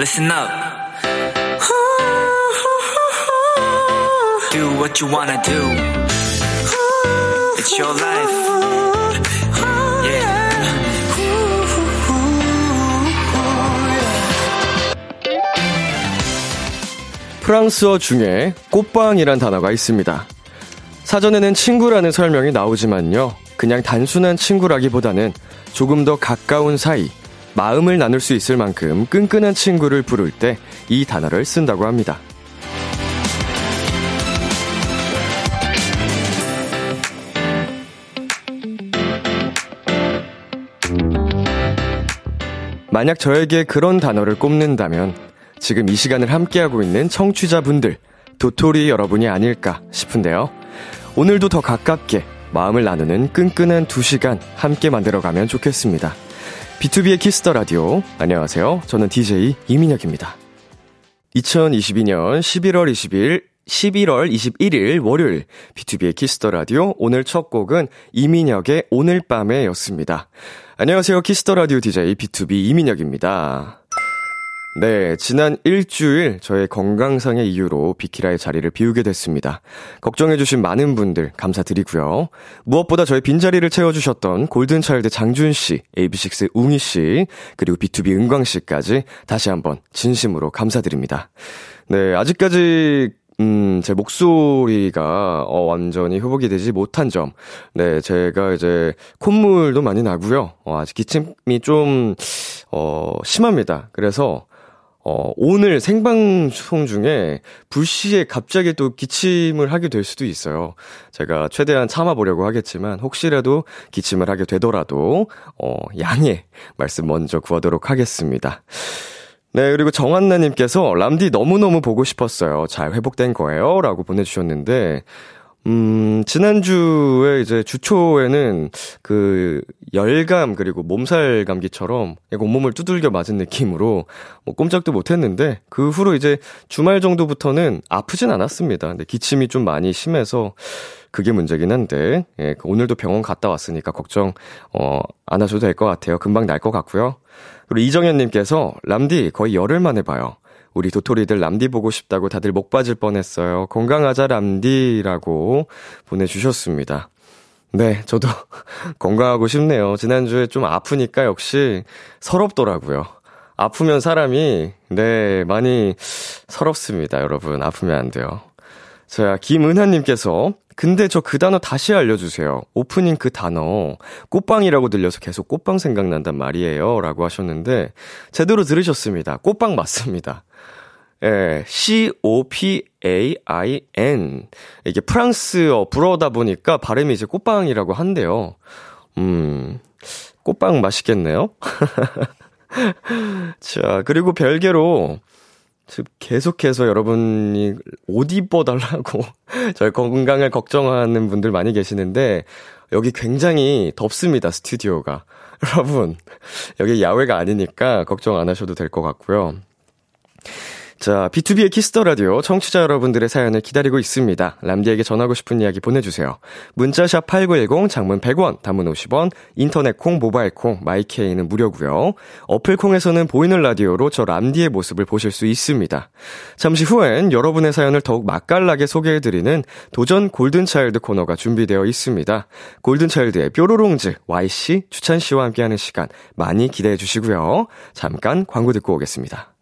listen up. Do what you wanna do. It's your life. 프랑스어 중에 꽃방이란 단어가 있습니다. 사전에는 친구라는 설명이 나오지만요. 그냥 단순한 친구라기보다는 조금 더 가까운 사이, 마음을 나눌 수 있을 만큼 끈끈한 친구를 부를 때 이 단어를 쓴다고 합니다. 만약 저에게 그런 단어를 꼽는다면 지금 이 시간을 함께하고 있는 청취자분들, 도토리 여러분이 아닐까 싶은데요. 오늘도 더 가깝게 마음을 나누는 끈끈한 두 시간 함께 만들어가면 좋겠습니다. 비투비의 키스 더 라디오. 안녕하세요. 저는 DJ 이민혁입니다. 2022년 11월 20일 11월 21일 월요일 비투비의 키스 더 라디오 오늘 첫 곡은 이민혁의 오늘 밤에 였습니다. 안녕하세요. 키스 더 라디오 DJ 비투비 이민혁입니다. 네, 지난 일주일 저의 건강상의 이유로 비키라의 자리를 비우게 됐습니다. 걱정해주신 많은 분들 감사드리고요. 무엇보다 저의 빈자리를 채워주셨던 골든차일드 장준씨, AB6 웅이씨, 그리고 B2B 은광씨까지 다시 한번 진심으로 감사드립니다. 네, 아직까지 음, 제 목소리가, 어, 완전히 회복이 되지 못한 점. 네, 제가 이제, 콧물도 많이 나고요. 어, 아직 기침이 좀, 어, 심합니다. 그래서, 어, 오늘 생방송 중에 불시에 갑자기 또 기침을 하게 될 수도 있어요. 제가 최대한 참아보려고 하겠지만, 혹시라도 기침을 하게 되더라도, 어, 양해 말씀 먼저 구하도록 하겠습니다. 네, 그리고 정한나님께서 람디 너무너무 보고 싶었어요. 잘 회복된 거예요? 라고 보내주셨는데, 음, 지난주에 이제 주초에는 그 열감 그리고 몸살 감기처럼 온몸을 두들겨 맞은 느낌으로 뭐 꼼짝도 못 했는데 그 후로 이제 주말 정도부터는 아프진 않았습니다. 근데 기침이 좀 많이 심해서 그게 문제긴 한데, 예, 그 오늘도 병원 갔다 왔으니까 걱정, 어, 안 하셔도 될 것 같아요. 금방 날 것 같고요. 그리고 이정현 님께서, 람디, 거의 열흘 만에 봐요. 우리 도토리들 람디 보고 싶다고 다들 목 빠질 뻔했어요. 건강하자 람디라고 보내주셨습니다. 네, 저도 건강하고 싶네요. 지난주에 좀 아프니까 역시 서럽더라고요. 아프면 사람이, 네, 많이 서럽습니다, 여러분. 아프면 안 돼요. 자, 김은하님께서, 근데 저 그 단어 다시 알려주세요. 오프닝 그 단어, 꽃빵이라고 들려서 계속 꽃빵 생각난단 말이에요. 라고 하셨는데, 제대로 들으셨습니다. 꽃빵 맞습니다. 예, C-O-P-A-I-N. 이게 프랑스어 불어다 보니까 발음이 이제 꽃빵이라고 한대요. 음, 꽃빵 맛있겠네요? 자, 그리고 별개로, 계속해서 여러분이 옷 입어달라고 저희 건강을 걱정하는 분들 많이 계시는데, 여기 굉장히 덥습니다, 스튜디오가. 여러분, 여기 야외가 아니니까 걱정 안 하셔도 될 것 같고요. 자, 비투비의 키스 더 라디오 청취자 여러분들의 사연을 기다리고 있습니다. 람디에게 전하고 싶은 이야기 보내주세요. 문자샵 8910, 장문 100원, 단문 50원, 인터넷 콩, 모바일 콩, 마이케이는 무료고요. 어플 콩에서는 보이는 라디오로 저 람디의 모습을 보실 수 있습니다. 잠시 후엔 여러분의 사연을 더욱 맛깔나게 소개해드리는 도전 골든차일드 코너가 준비되어 있습니다. 골든차일드의 뾰로롱즈, Y씨, 추찬씨와 함께하는 시간 많이 기대해 주시고요. 잠깐 광고 듣고 오겠습니다.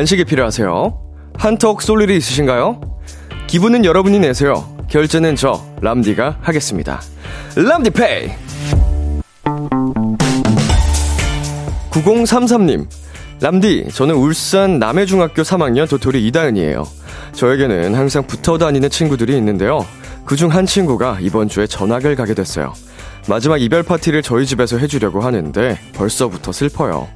간식이 필요하세요? 한턱 쏠 일이 있으신가요? 기분은 여러분이 내세요. 결제는 저 람디가 하겠습니다. 람디페이. 9033님. 람디, 저는 울산 남해중학교 3학년 도토리 이다은이에요. 저에게는 항상 붙어 다니는 친구들이 있는데요. 그중 한 친구가 이번 주에 전학을 가게 됐어요. 마지막 이별 파티를 저희 집에서 해주려고 하는데 벌써부터 슬퍼요.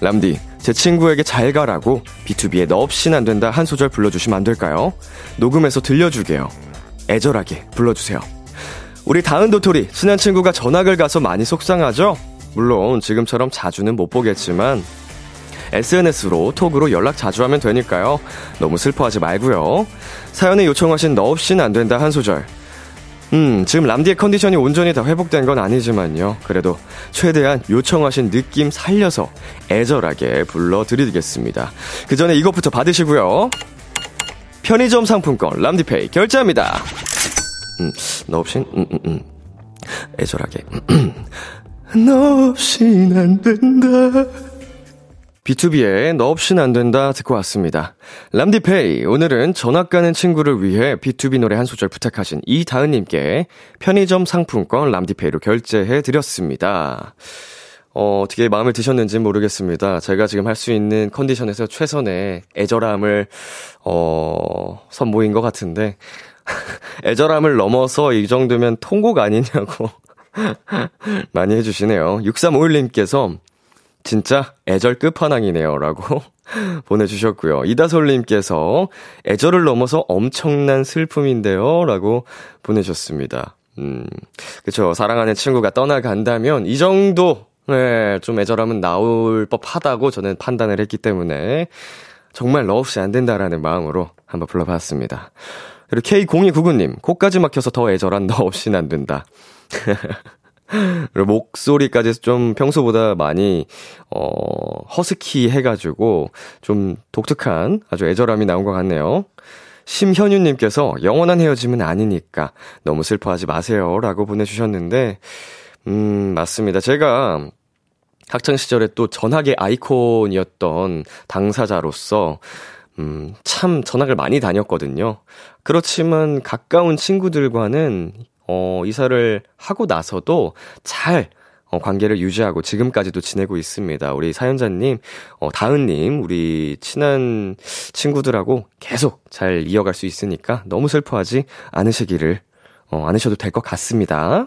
람디, 제 친구에게 잘 가라고 B2B에 너 없인 안 된다 한 소절 불러주시면 안 될까요? 녹음해서 들려주게요. 애절하게 불러주세요. 우리 다은 도토리, 친한 친구가 전학을 가서 많이 속상하죠? 물론 지금처럼 자주는 못 보겠지만 SNS로 톡으로 연락 자주 하면 되니까요. 너무 슬퍼하지 말고요. 사연에 요청하신 너 없인 안 된다 한 소절 음, 지금 람디의 컨디션이 온전히 다 회복된 건 아니지만요. 그래도 최대한 요청하신 느낌 살려서 애절하게 불러드리겠습니다. 그 전에 이것부터 받으시고요. 편의점 상품권 람디페이 결제합니다. 음, 너 없인, 음, 음, 음. 애절하게. 너 없인 안 된다. B2B의 너 없인 안 된다 듣고 왔습니다. 람디페이, 오늘은 전학 가는 친구를 위해 B2B 노래 한 소절 부탁하신 이다은 님께 편의점 상품권 람디페이로 결제해 드렸습니다. 어, 어떻게 마음에 드셨는지 모르겠습니다. 제가 지금 할 수 있는 컨디션에서 최선의 애절함을, 어, 선보인 것 같은데, 애절함을 넘어서 이 정도면 통곡 아니냐고 많이 해주시네요. 6351님께서 진짜 애절 끝판왕이네요. 라고 보내주셨고요. 이다솔님께서 애절을 넘어서 엄청난 슬픔인데요. 라고 보내셨습니다. 음, 그쵸. 사랑하는 친구가 떠나간다면 이 정도, 네, 좀 애절함은 나올 법 하다고 저는 판단을 했기 때문에 정말 너 없이 안 된다라는 마음으로 한번 불러봤습니다. 그리고 K0299님, 코까지 막혀서 더 애절한 너 없이는 안 된다. 그리고 목소리까지 좀 평소보다 많이, 어, 허스키 해가지고 좀 독특한 아주 애절함이 나온 것 같네요. 심현유님께서 영원한 헤어짐은 아니니까 너무 슬퍼하지 마세요. 라고 보내주셨는데, 음, 맞습니다. 제가 학창시절에 또 전학의 아이콘이었던 당사자로서, 음, 참 전학을 많이 다녔거든요. 그렇지만 가까운 친구들과는 어, 이사를 하고 나서도 잘 어, 관계를 유지하고 지금까지도 지내고 있습니다. 우리 사연자님, 어, 다은님, 우리 친한 친구들하고 계속 잘 이어갈 수 있으니까 너무 슬퍼하지 않으시기를, 어, 않으셔도 될 것 같습니다.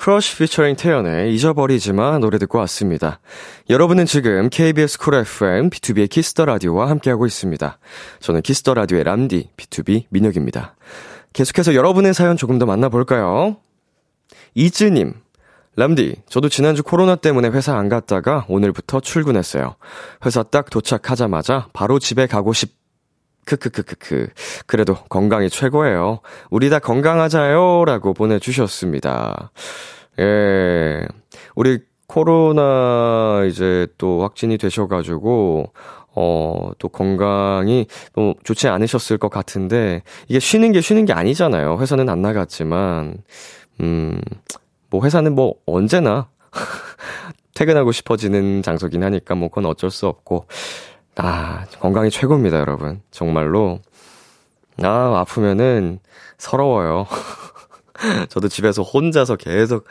크러쉬 피처링 태연의 잊어버리지 마 노래 듣고 왔습니다. 여러분은 지금 KBS 쿨 FM 비투비의 키스 더 라디오와 함께하고 있습니다. 저는 키스 더 라디오의 람디 비투비 민혁입니다. 계속해서 여러분의 사연 조금 더 만나볼까요? 이즈님, 람디, 저도 지난주 코로나 때문에 회사 안 갔다가 오늘부터 출근했어요. 회사 딱 도착하자마자 바로 집에 가고 싶 크크크크크. 그래도 건강이 최고예요. 우리 다 건강하자요. 라고 보내주셨습니다. 예. 우리 코로나 이제 또 확진이 되셔가지고, 어, 또 건강이 또 좋지 않으셨을 것 같은데, 이게 쉬는 게 쉬는 게 아니잖아요. 회사는 안 나갔지만, 음, 뭐 회사는 뭐 언제나 퇴근하고 싶어지는 장소긴 하니까 뭐 그건 어쩔 수 없고, 아, 건강이 최고입니다, 여러분. 정말로. 아, 아프면은 서러워요. 저도 집에서 혼자서 계속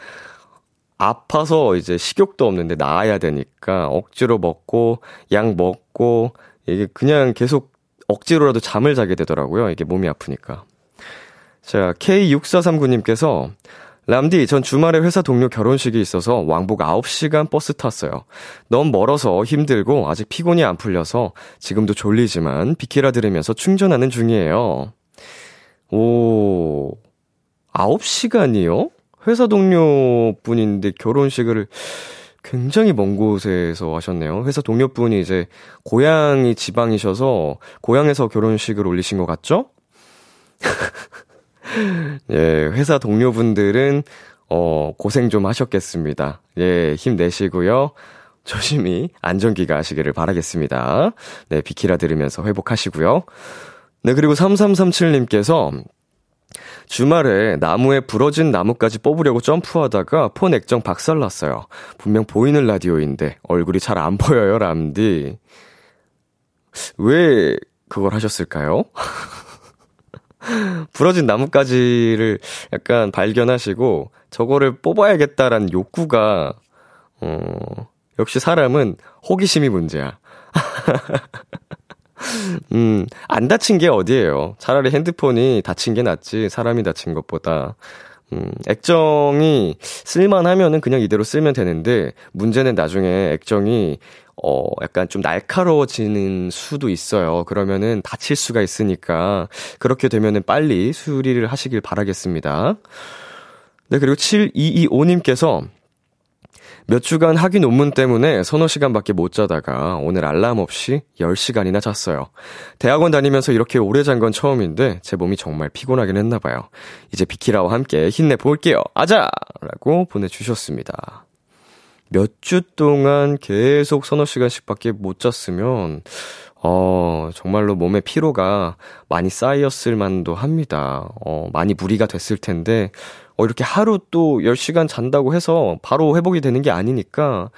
아파서 이제 식욕도 없는데 나아야 되니까 억지로 먹고 약 먹고 이게 그냥 계속 억지로라도 잠을 자게 되더라고요. 이게 몸이 아프니까. 자, K6439님께서 람디, 전 주말에 회사 동료 결혼식이 있어서 왕복 9시간 버스 탔어요. 너무 멀어서 힘들고 아직 피곤이 안 풀려서 지금도 졸리지만 비키라 들으면서 충전하는 중이에요. 오, 9시간이요? 회사 동료 분인데 결혼식을 굉장히 먼 곳에서 하셨네요. 회사 동료분이 이제 고향이 지방이셔서 고향에서 결혼식을 올리신 것 같죠? 예, 회사 동료분들은, 어, 고생 좀 하셨겠습니다. 예, 힘내시고요. 조심히 안전기가 하시기를 바라겠습니다. 네, 비키라 들으면서 회복하시고요. 네, 그리고 3337님께서 주말에 나무에 부러진 나무까지 뽑으려고 점프하다가 폰 액정 박살났어요. 분명 보이는 라디오인데 얼굴이 잘 안 보여요, 람디. 왜 그걸 하셨을까요? 부러진 나뭇가지를 약간 발견하시고 저거를 뽑아야겠다라는 욕구가 어 역시 사람은 호기심이 문제야. 음, 안 다친 게 어디예요. 차라리 핸드폰이 다친 게 낫지 사람이 다친 것보다. 음, 액정이 쓸만하면은 그냥 이대로 쓰면 되는데 문제는 나중에 액정이 어, 약간 좀 날카로워지는 수도 있어요. 그러면은 다칠 수가 있으니까 그렇게 되면은 빨리 수리를 하시길 바라겠습니다. 네, 그리고 7225님께서 몇 주간 학위 논문 때문에 서너 시간밖에 못 자다가 오늘 알람 없이 10시간이나 잤어요. 대학원 다니면서 이렇게 오래 잔 건 처음인데 제 몸이 정말 피곤하긴 했나 봐요. 이제 비키라와 함께 힘내 볼게요. 아자! 라고 보내주셨습니다. 몇 주 동안 계속 서너 시간씩밖에 못 잤으면 어, 정말로 몸에 피로가 많이 쌓였을 만도 합니다. 어, 많이 무리가 됐을 텐데, 어, 이렇게 하루 또 10시간 잔다고 해서 바로 회복이 되는 게 아니니까,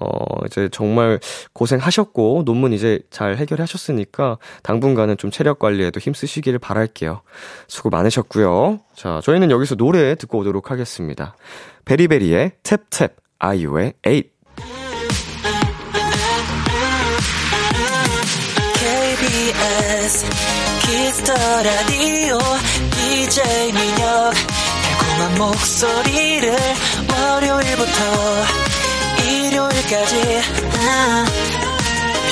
어, 이제 정말 고생하셨고, 논문 이제 잘 해결하셨으니까, 당분간은 좀 체력 관리에도 힘쓰시기를 바랄게요. 수고 많으셨고요. 자, 저희는 여기서 노래 듣고 오도록 하겠습니다. 베리베리의 Tap Tap, 아이유의 에잇. KBS 키스 더 라디오 DJ 민혁 달콤한 목소리를 월요일부터 일요일까지. 아,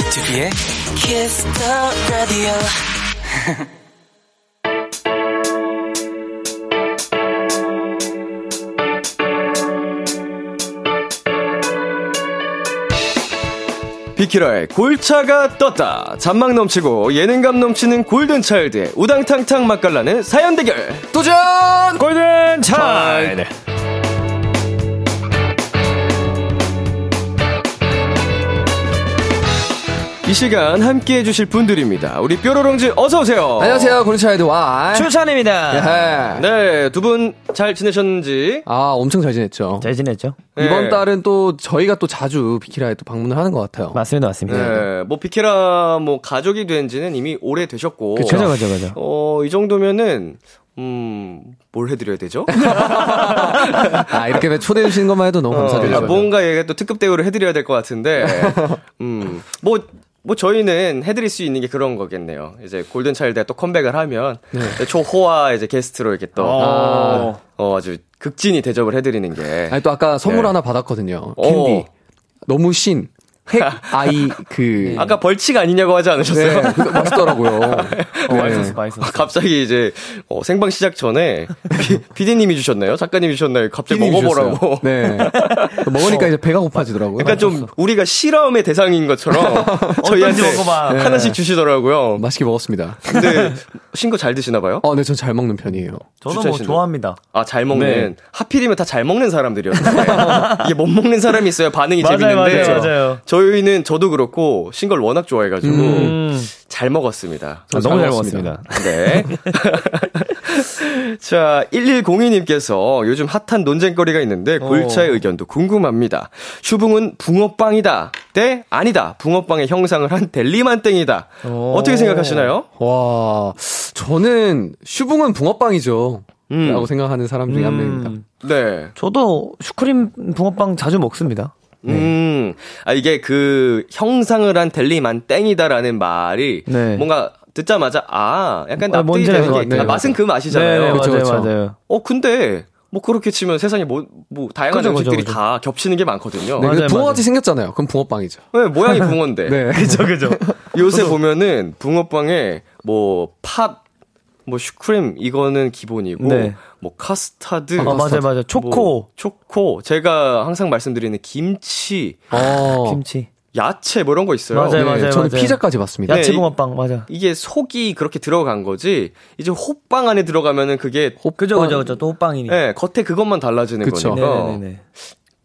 비투비의 키스 더 라디오 비키라의 골차가 떴다. 잔망 넘치고 예능감 넘치는 골든차일드의 우당탕탕 맛깔나는 사연 대결. 도전! 골든 차일드! 이 시간 함께 해주실 분들입니다. 우리 뾰로롱즈 어서오세요. 안녕하세요, 차일드 와. 출산입니다. 예. 네, 두 분 잘 지내셨는지. 아, 엄청 잘 지냈죠. 잘 지냈죠? 네. 이번 달은 또 저희가 또 자주 비키라에 또 방문을 하는 것 같아요. 맞습니다, 맞습니다. 네, 뭐 비키라 뭐 가족이 된 지는 이미 오래 되셨고. 그죠, 그죠, 그죠. 어, 이 정도면은 음, 뭘 해드려야 되죠? 아, 이렇게 초대해 주시는 것만 해도 너무 어, 감사드려요. 아, 뭔가 얘가 또 특급 대우를 해드려야 될 것 같은데, 음, 뭐, 뭐 저희는 해드릴 수 있는 게 그런 거겠네요. 이제 골든 차일드가 또 컴백을 하면 네. 초호화 이제 게스트로 이렇게 또 어. 어, 아주 극진히 대접을 해드리는 게. 아니, 또 아까 선물 네. 하나 받았거든요. 어. 캔디. 너무 신. 핵, 아이, 그. 아까 벌칙 아니냐고 하지 않으셨어요? 네, 그거 맛있더라고요. 어, 맛있었어, 맛있었어. 갑자기 이제 어, 생방 시작 전에 피, 디님이 주셨나요? 작가님이 주셨나요? 갑자기 먹어보라고. 주셨어요. 네. 먹으니까 이제 배가 고파지더라고요. 그러니까 좀 우리가 실험의 대상인 것처럼 저희한테. 네. 하나씩 주시더라고요. 맛있게 먹었습니다. 근데 신거 잘 드시나 봐요? 어, 네, 전 잘 먹는 편이에요. 저도 뭐. 좋아합니다. 아, 잘 먹는. 네. 하필이면 다 잘 먹는 사람들이었는데. 이게 못 먹는 사람이 있어야 반응이 맞아요, 재밌는데. 맞아요, 맞아요. 저희는 저도 그렇고, 신 걸 워낙 좋아해가지고, 음. 잘 먹었습니다. 아, 전 너무 잘 먹었습니다. 네. 자, 1102님께서 요즘 핫한 논쟁거리가 있는데 골차의 의견도 궁금합니다. 슈붕은 붕어빵이다. 대 아니다. 붕어빵의 형상을 한 델리만땡이다. 어떻게 생각하시나요? 와, 저는 슈붕은 붕어빵이죠. 음. 라고 생각하는 사람 중에 한 명입니다. 음, 네. 저도 슈크림 붕어빵 자주 먹습니다. 음. 아, 이게 그 형상을 한 델리만 땡이다라는 말이 네. 뭔가 듣자마자 아, 약간 아, 납득이 뭔지 되는 게 같아요. 아, 맛은 그 맛이잖아요. 네, 그쵸, 맞아요, 그쵸. 맞아요. 어, 근데 뭐 그렇게 치면 세상에 뭐, 뭐 다양한 그죠, 음식들이 그죠, 그죠. 다 겹치는 게 많거든요. 네, 맞아요, 근데 붕어같이. 생겼잖아요. 그럼 붕어빵이죠. 네, 모양이 붕어인데. 네. 그죠, 그죠. 요새 보면은 붕어빵에 뭐 팥, 뭐 슈크림 이거는 기본이고 네. 뭐 카스타드, 아, 맞아요, 맞아요. 초코. 뭐 초코, 제가 항상 말씀드리는 김치, 어. 김치. 야채 뭐 이런 거 있어요. 맞아요, 네, 맞아요, 저는 맞아요. 피자까지 봤습니다. 네, 야채 이- 붕어빵, 맞아. 이게 속이 그렇게 들어간 거지. 이제 호빵 안에 들어가면은 그게 그죠, 그죠, 그죠. 또 호빵이니. 네, 겉에 그것만 달라지는 그쵸. 거니까. 네네네.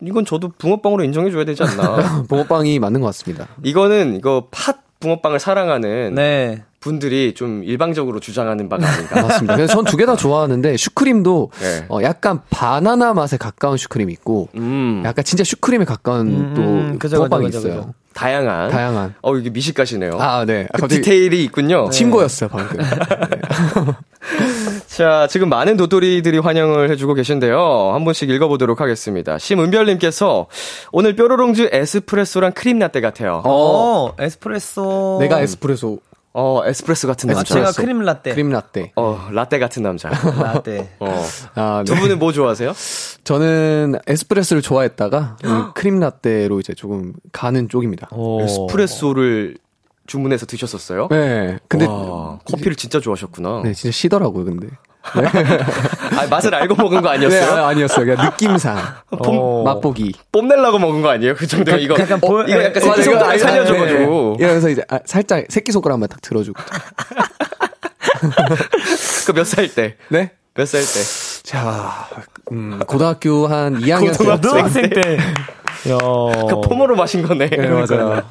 이건 저도 붕어빵으로 인정해 줘야 되지 않나. 붕어빵이 맞는 것 같습니다. 이거는 이거 팥 붕어빵을 사랑하는 네. 분들이 좀 일방적으로 주장하는 바가 아닌가. 맞습니다. 그래서 전 두 개 다 좋아하는데 슈크림도 네. 어, 약간 바나나 맛에 가까운 슈크림이 있고 음, 약간 진짜 슈크림에 가까운 음, 또 그죠, 붕어빵이 그죠, 그죠, 있어요. 그죠. 다양한. 다양한. 어, 이게 미식가시네요. 아, 네. 아, 그 디테일이 있군요. 친구였어요, 방금. 자, 지금 많은 도토리들이 환영을 해주고 계신데요. 한 분씩 읽어보도록 하겠습니다. 심은별님께서 오늘 뾰로롱즈 에스프레소랑 크림 라떼 같아요. 어, 어, 에스프레소. 내가 에스프레소, 에스프레소 같은 아, 남자. 제가 크림 라떼. 크림 라떼. 어, 라떼 같은 남자. 라떼. 어. 아, 두 네. 분은 뭐 좋아하세요? 저는 에스프레소를 좋아했다가 이 크림 라떼로 이제 조금 가는 쪽입니다. 오. 에스프레소를 주문해서 드셨었어요? 네. 근데 와, 커피를 진짜 좋아하셨구나. 네, 진짜 시더라고요, 근데. 아, 맛을 알고 먹은 거 네, 아니었어요? 아, 아니었어요. 그냥 느낌상. 어. 맛보기. 뽐내려고 먹은 거 아니에요? 그 정도면 이거. 약간 어, 보- 이거 약간 네, 새끼손가락. 살려줘가지고. 네. 이러면서 이제 아, 살짝 새끼손가락만 딱 들어주고. 그 몇 살 때? 네? 몇 살 때? 자, 음, 고등학교 한 2학년 때. 고등학생 때. 야. 그 폼으로 마신 거네. 네, 맞아요.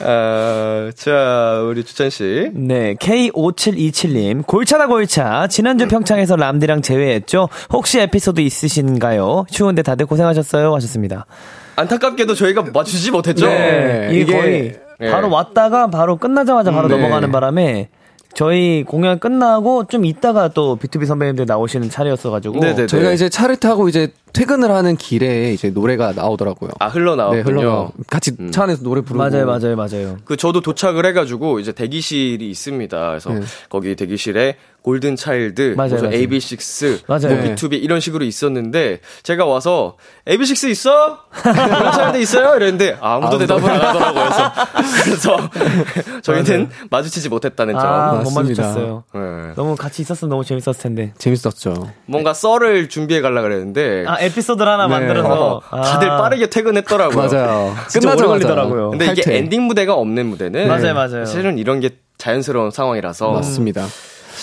아, 자, 우리 주찬 씨. 네, K5727님. 골차다 골차. 지난주 평창에서 람디랑 제외했죠? 혹시 에피소드 있으신가요? 추운데 다들 고생하셨어요? 하셨습니다. 안타깝게도 저희가 맞추지 못했죠? 네. 이게, 이게- 거의 네. 바로 왔다가 바로 끝나자마자 바로 네. 넘어가는 바람에 저희 공연 끝나고 좀 있다가 또 B2B 선배님들 나오시는 차례였어가지고. 네네. 저희가 이제 차를 타고 이제 퇴근을 하는 길에 이제 노래가 나오더라고요. 아, 흘러나왔군요. 네, 흘러나. 같이 차 안에서 노래 부르고. 맞아요, 맞아요, 맞아요. 그 저도 도착을 해가지고 이제 대기실이 있습니다. 그래서 네. 거기 대기실에 골든 차일드, 맞아요, 맞아요. AB6, 맞아요. 뭐 네. B2B 이런 식으로 있었는데 제가 와서 AB6IX 있어? 골든 차일드 있어요? 이랬는데 아무도 대답을 안 하더라고요. 그래서, 그래서 저희는 마주치지 못했다는 점. 아, 못. 마주쳤어요. 네. 너무 같이 있었으면 너무 재밌었을 텐데. 재밌었죠. 뭔가 썰을 준비해 가려 그랬는데 아, 에피소드를 하나 네. 만들어서. 어, 다들 아. 빠르게 퇴근했더라고요. 맞아요. 끝나자마자. 걸리더라고요. 근데 이게 탈퇴. 엔딩 무대가 없는 무대는 맞아요, 맞아요. 사실은 이런 게 자연스러운 상황이라서 맞습니다.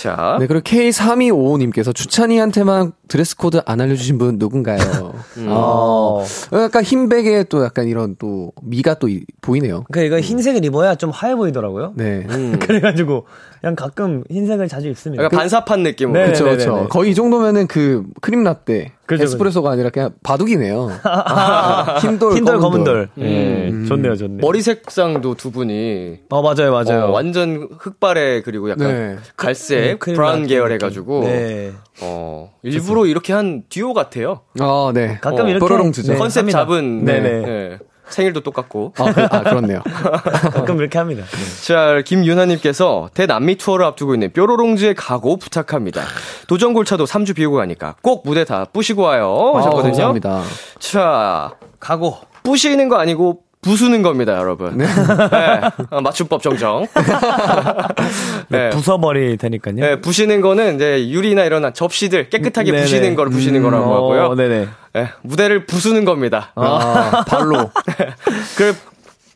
자. 네, 그리고 K3255님께서 주찬이한테만 드레스 코드 안 알려주신 분 누군가요? 어. 약간 흰백에 또 약간 이런 또 미가 또 이- 보이네요. 그 이거 흰색을 입어야 좀 하얘 보이더라고요. 네. 음. 그래가지고 그냥 가끔 흰색을 자주 입습니다. 약간 반사판 느낌으로 네. 그렇죠. 그렇죠. 거의 이 정도면은 그 크림 라떼, 그죠, 에스프레소가 아니라 그냥 바둑이네요. 흰돌, 흰돌 검은 검은 돌. 돌. 예, 좋네요, 좋네. 머리 색상도 두 분이 어 맞아요, 맞아요. 어, 완전 흑발에 그리고 약간 네. 갈색 네, 브라운 계열. 해가지고 네. 어 일부러 이렇게 한 듀오 같아요. 아, 네. 가끔 어, 이렇게. 네, 컨셉 합니다. 잡은 네네. 네. 생일도 똑같고. 아, 그, 아 그렇네요. 가끔 이렇게 합니다. 네. 자, 김윤아님께서 대남미 투어를 앞두고 있는 뾰로롱즈의 각오 부탁합니다. 도전골차도 3주 비우고 가니까 꼭 무대 다 부시고 와요. 하셨거든요. 아, 감사합니다. 자, 가고. 부시는 거 아니고 부수는 겁니다, 여러분. 네. 어, 맞춤법 정정. 네. 부숴버릴 테니까요. 네, 부시는 거는 이제 유리나 이런 접시들 깨끗하게 네네. 부시는 걸 부시는 거라고 어, 하고요. 네네. 네, 무대를 부수는 겁니다. 아, 발로. 그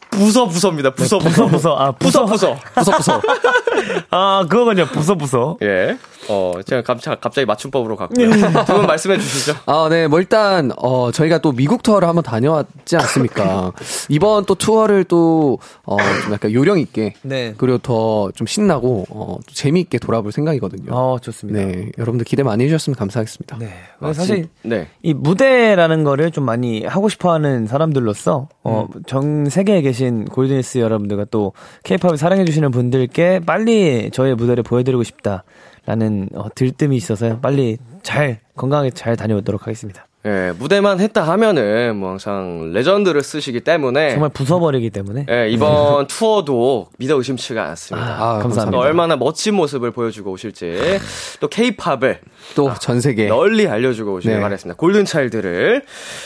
부서 부서입니다. 부서 부서 부숴, 부숴. 아, 부서. 부서. 부서, 부서. 아, 그거군요. 부숴, 부숴. 예. 어, 제가 갑자기, 갑자기 맞춤법으로 갔고요. 두 분 말씀해 주시죠. 아, 네. 뭐 일단 어 저희가 또 미국 투어를 한번 다녀왔지 않습니까? 이번 또 투어를 또 어 좀 약간 요령 있게 네. 그리고 더 좀 신나고 어또 재미있게 돌아볼 생각이거든요. 어, 좋습니다. 네. 여러분들 기대 많이 해 주셨으면 감사하겠습니다. 네. 사실 네. 이 무대라는 거를 좀 많이 하고 싶어 하는 사람들로서, 어, 전 세계에 계신 골든스 여러분들과 또 케이팝을 사랑해주시는 분들께 빨리 저의 무대를 보여드리고 싶다 라는 어, 들뜸이 있어서요. 빨리 잘, 건강하게 잘 다녀오도록 하겠습니다. 예, 무대만 했다 하면은 뭐 항상 레전드를 쓰시기 때문에 정말 부숴버리기 때문에. 예, 이번 투어도 믿어 의심치가 않습니다. 아, 감사합니다. 또 얼마나 멋진 모습을 보여주고 오실지 또 케이팝을 또 전 세계 널리 알려주고 오시길 네. 바라겠습니다. 골든차일드를.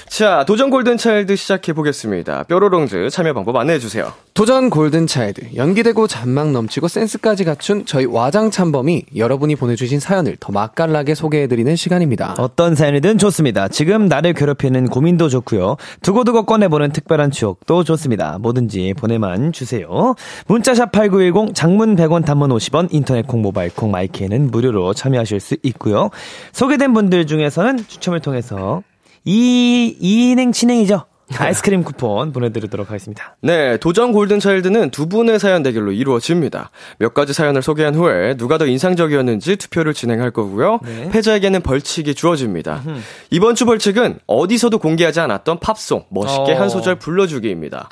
자, 도전 골든차일드 시작해 보겠습니다. 뾰로롱즈 참여 방법 안내해 주세요. 도전 골든 차일드 연기되고 잔망 넘치고 센스까지 갖춘 저희 와장 참범이 여러분이 보내주신 사연을 더 맛깔나게 소개해드리는 시간입니다. 어떤 사연이든 좋습니다. 지금 나를 괴롭히는 고민도 좋고요. 두고두고 꺼내보는 특별한 추억도 좋습니다. 뭐든지 보내만 주세요. 문자샵 8910 장문 100원 단문 50원 인터넷 콩 모바일 콩 마이크에는 무료로 참여하실 수 있고요. 소개된 분들 중에서는 추첨을 통해서 이 2인행 진행이죠. 아이스크림 쿠폰 보내드리도록 하겠습니다. 네, 도전 골든차일드는 두 분의 사연 대결로 이루어집니다. 몇 가지 사연을 소개한 후에 누가 더 인상적이었는지 투표를 진행할 거고요. 네. 패자에게는 벌칙이 주어집니다. 이번 주 벌칙은 어디서도 공개하지 않았던 팝송 멋있게 어. 한 소절 불러주기입니다.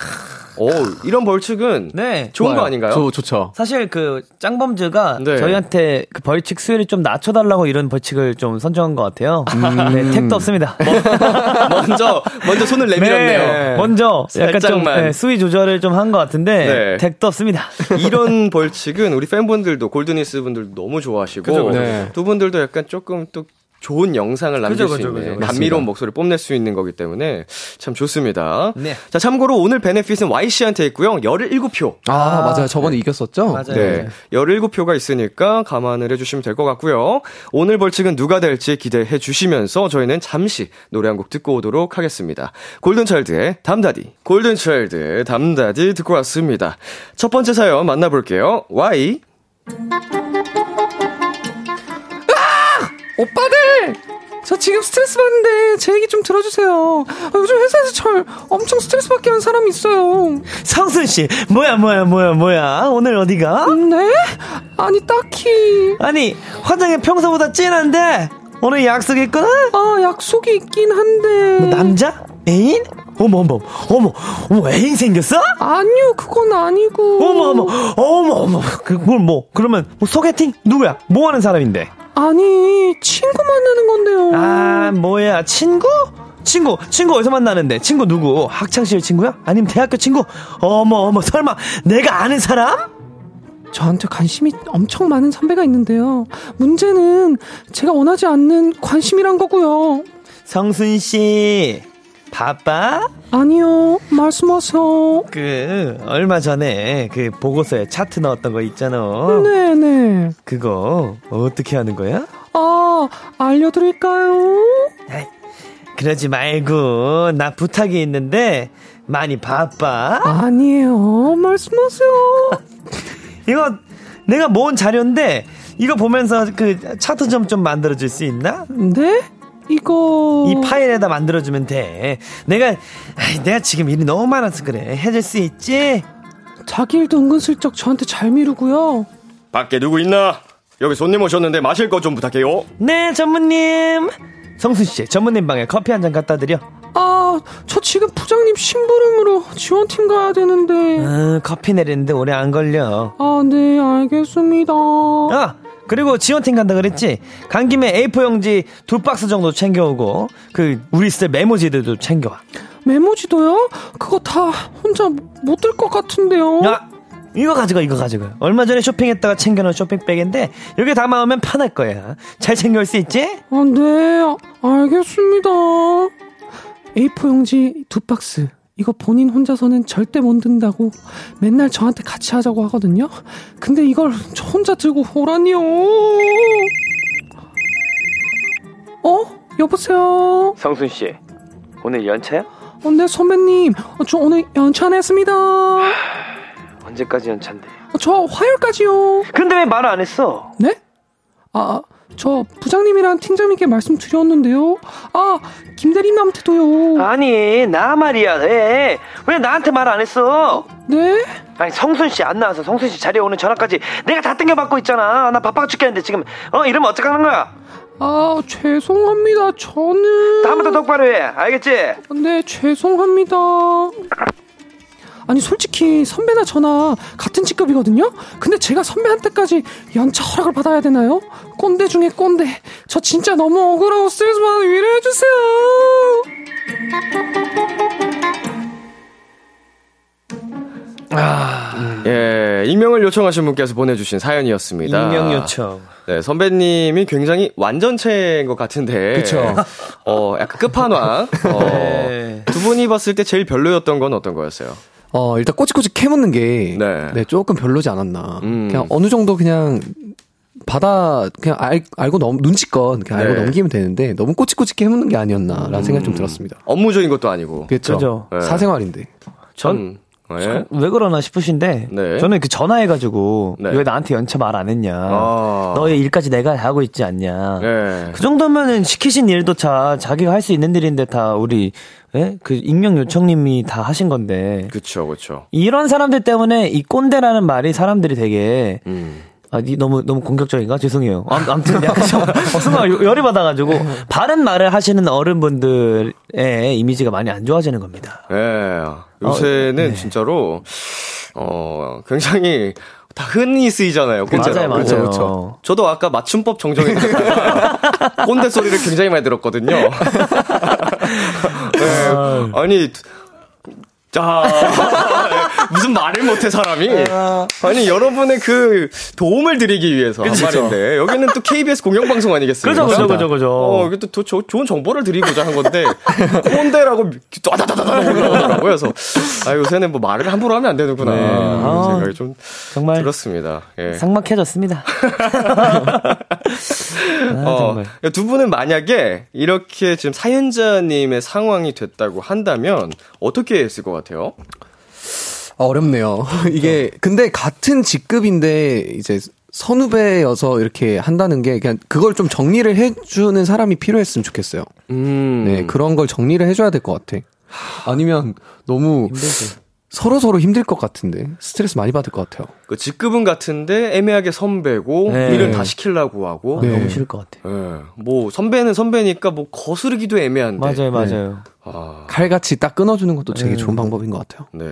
오, 이런 벌칙은 네. 좋은 거 좋아요. 아닌가요? 좋, 좋죠. 사실 그 짱범즈가 네. 저희한테 그 벌칙 수위를 좀 낮춰달라고 이런 벌칙을 좀 선정한 것 같아요. 네, 택도 없습니다. 먼저 먼저 손을 내밀었네요. 네, 먼저 약간 좀 살짝만. 네, 수위 조절을 좀 한 것 같은데 네. 택도 없습니다. 이런 벌칙은 우리 팬분들도 골드니스 분들도 너무 좋아하시고 그죠, 그죠. 네. 두 분들도 약간 조금 또 좋은 영상을 남길 그죠, 수 그죠, 있는 그죠. 감미로운 목소리를 뽐낼 수 있는 거기 때문에 참 좋습니다. 네. 자 참고로 오늘 베네핏은 Y씨한테 있고요. 17표. 아, 맞아요. 저번에 이겼었죠? 맞아요. 네. 17표가 있으니까 감안을 해주시면 될 것 같고요. 오늘 벌칙은 누가 될지 기대해 주시면서 저희는 잠시 노래 한 곡 듣고 오도록 하겠습니다. 골든차일드의 담다디. 골든차일드의 담다디 듣고 왔습니다. 첫 번째 사연 만나볼게요. Y. 오빠들! 저 지금 스트레스 받는데 제 얘기 좀 들어주세요. 아, 요즘 회사에서 절 엄청 스트레스 받게 하는 사람이 있어요. 성순 씨, 뭐야, 뭐야, 뭐야, 뭐야? 오늘 어디가? 네? 아니, 딱히. 아니, 화장이 평소보다 진한데 오늘 약속 있구나? 아, 약속이 있긴 한데. 뭐 남자? 애인? 어머, 어머, 어머, 어머, 애인 생겼어? 아니요, 그건 아니고. 어머, 어머, 어머, 어머, 그걸 뭐, 그러면 뭐 소개팅? 누구야? 뭐 하는 사람인데? 아니, 친구 만나는 건데요. 아, 뭐야, 친구? 친구, 친구 어디서 만나는데? 친구 누구? 학창시절 친구야? 아니면 대학교 친구? 어머, 어머, 설마 내가 아는 사람? 저한테 관심이 엄청 많은 선배가 있는데요. 문제는 제가 원하지 않는 관심이란 거고요. 성순 씨, 바빠? 아니요, 말씀하세요. 그, 얼마 전에 그 보고서에 차트 넣었던 거 있잖아. 네네. 그거 어떻게 하는 거야? 아, 알려드릴까요? 그러지 말고, 나 부탁이 있는데, 많이 바빠? 아니에요, 말씀하세요. 이거 내가 모은 자료인데, 이거 보면서 그 차트점 좀 만들어줄 수 있나? 네? 이거. 이 파일에다 만들어주면 돼. 내가, 아이, 내가 지금 일이 너무 많아서 그래. 해줄 수 있지? 자기 일도 은근슬쩍 저한테 잘 미루고요. 밖에 누구 있나? 여기 손님 오셨는데 마실 거 좀 부탁해요. 네, 전무님. 성순 씨, 전무님 방에 커피 한 잔 갖다 드려. 아, 저 지금 부장님 심부름으로 지원팀 가야 되는데. 음, 커피 내리는데 오래 안 걸려. 아, 네, 알겠습니다. 아, 그리고 지원팀 간다 그랬지? 간 김에 A4 용지 두 박스 정도 챙겨오고, 그, 우리 쓸 메모지들도 챙겨와. 메모지도요? 그거 다 혼자 못 들 것 같은데요. 야! 이거 가져가, 이거 가져가. 얼마 전에 쇼핑했다가 챙겨놓은 쇼핑백인데, 여기 담아오면 편할 거야. 잘 챙겨올 수 있지? 아, 네, 아, 알겠습니다. A4 용지 두 박스. 이거 본인 혼자서는 절대 못 든다고 맨날 저한테 같이 하자고 하거든요. 근데 이걸 저 혼자 들고 오라니요. 어? 여보세요? 성순 씨, 오늘 연차야? 어, 네, 선배님. 어, 저 오늘 연차 냈습니다. 어, 언제까지 연차인데? 저 화요일까지요. 근데 왜 말을 안 했어? 네? 아, 저 부장님이랑 팀장님께 말씀드렸는데요. 아, 김대리님한테도요. 아니, 나 말이야, 왜? 왜 나한테 말 안 했어? 네? 아니, 성순 씨 안 나와서 성순 씨 자리에 오는 전화까지 내가 다 땡겨받고 있잖아. 나 바빠 죽겠는데 지금, 어, 이러면 어떡하는 거야? 아, 죄송합니다. 저는. 다음부터 똑바로 해. 알겠지? 네, 죄송합니다. 아니, 솔직히 선배나 저나 같은 직급이거든요? 근데 제가 선배한테까지 연차 허락을 받아야 되나요? 꼰대 중에 꼰대. 저 진짜 너무 억울하고 스트레스 받아 위로해 주세요. 예, 익명을 요청하신 분께서 보내주신 사연이었습니다. 익명 요청. 네, 선배님이 굉장히 완전체인 것 같은데. 그쵸. 어, 약간 끝판왕. 어, 네. 두 분이 봤을 때 제일 별로였던 건 어떤 거였어요? 어, 일단 꼬치꼬치 캐묻는 게. 네. 네. 조금 별로지 않았나. 음. 그냥 어느 정도 그냥. 받아 그냥 알, 알고 넘 눈치껏 그냥 알고 네. 넘기면 되는데 너무 꼬치꼬치 캐묻는 게 아니었나라는 생각이 좀 들었습니다. 업무적인 것도 아니고. 그렇죠. 그죠. 네. 사생활인데. 전, 음, 네. 왜 그러나 싶으신데, 네. 저는 그 전화해가지고, 네. 왜 나한테 연차 말 안 했냐. 아. 너의 일까지 내가 하고 있지 않냐. 네. 그 정도면은 시키신 일도 자, 자기가 할 수 있는 일인데 다 우리 예? 그 익명 요청님이 다 하신 건데 그쵸, 그쵸. 이런 사람들 때문에 이 꼰대라는 말이 사람들이 되게 음. 아, 니 너무 너무 공격적인가? 죄송해요. 암, 아무튼 약간 좀 어, 순간 요- 열이 받아가지고 바른 말을 하시는 어른분들의 이미지가 많이 안 좋아지는 겁니다. 예. 요새는 네. 진짜로, 어, 굉장히 다 흔히 쓰이잖아요. 꼰대라고. 맞아요, 맞아요. 그쵸, 그쵸. 저도 아까 맞춤법 정정에 듣다가 꼰대 소리를 굉장히 많이 들었거든요. 네. 아니, 자, 무슨 말을 못해 사람이. 아니 여러분의 그 도움을 드리기 위해서 한 말인데 여기는 또 KBS 공영방송 아니겠습니까? 그죠, 그죠, 그죠, 그죠. 어, 이게 또, 또 조- 좋은 정보를 드리고자 한 건데 꼰대라고 따다다다다 올라오더라고요. 그래서 아 요새는 뭐 말을 함부로 하면 안 되는구나. 네. 이런 아, 생각이 좀 정말 들었습니다. 예. 상막해졌습니다. 아, 어, 정말. 두 분은 만약에 이렇게 지금 사연자님의 상황이 됐다고 한다면 어떻게 했을 것 같아요? 아, 어렵네요. 이게 근데 같은 직급인데 이제 선후배여서 이렇게 한다는 게 그냥 그걸 좀 정리를 해주는 사람이 필요했으면 좋겠어요. 음. 네 그런 걸 정리를 해줘야 될 것 같아. 아니면 너무 서로 서로 힘들 것 같은데 스트레스 많이 받을 것 같아요. 그 직급은 같은데 애매하게 선배고 네. 일을 다 시키려고 하고. 네. 너무 싫을 것 같아. 예. 뭐 선배는 선배니까 뭐 거스르기도 애매한데. 맞아요, 맞아요. 아, 칼같이 딱 끊어주는 것도 되게 좋은 방법인 것 같아요. 네.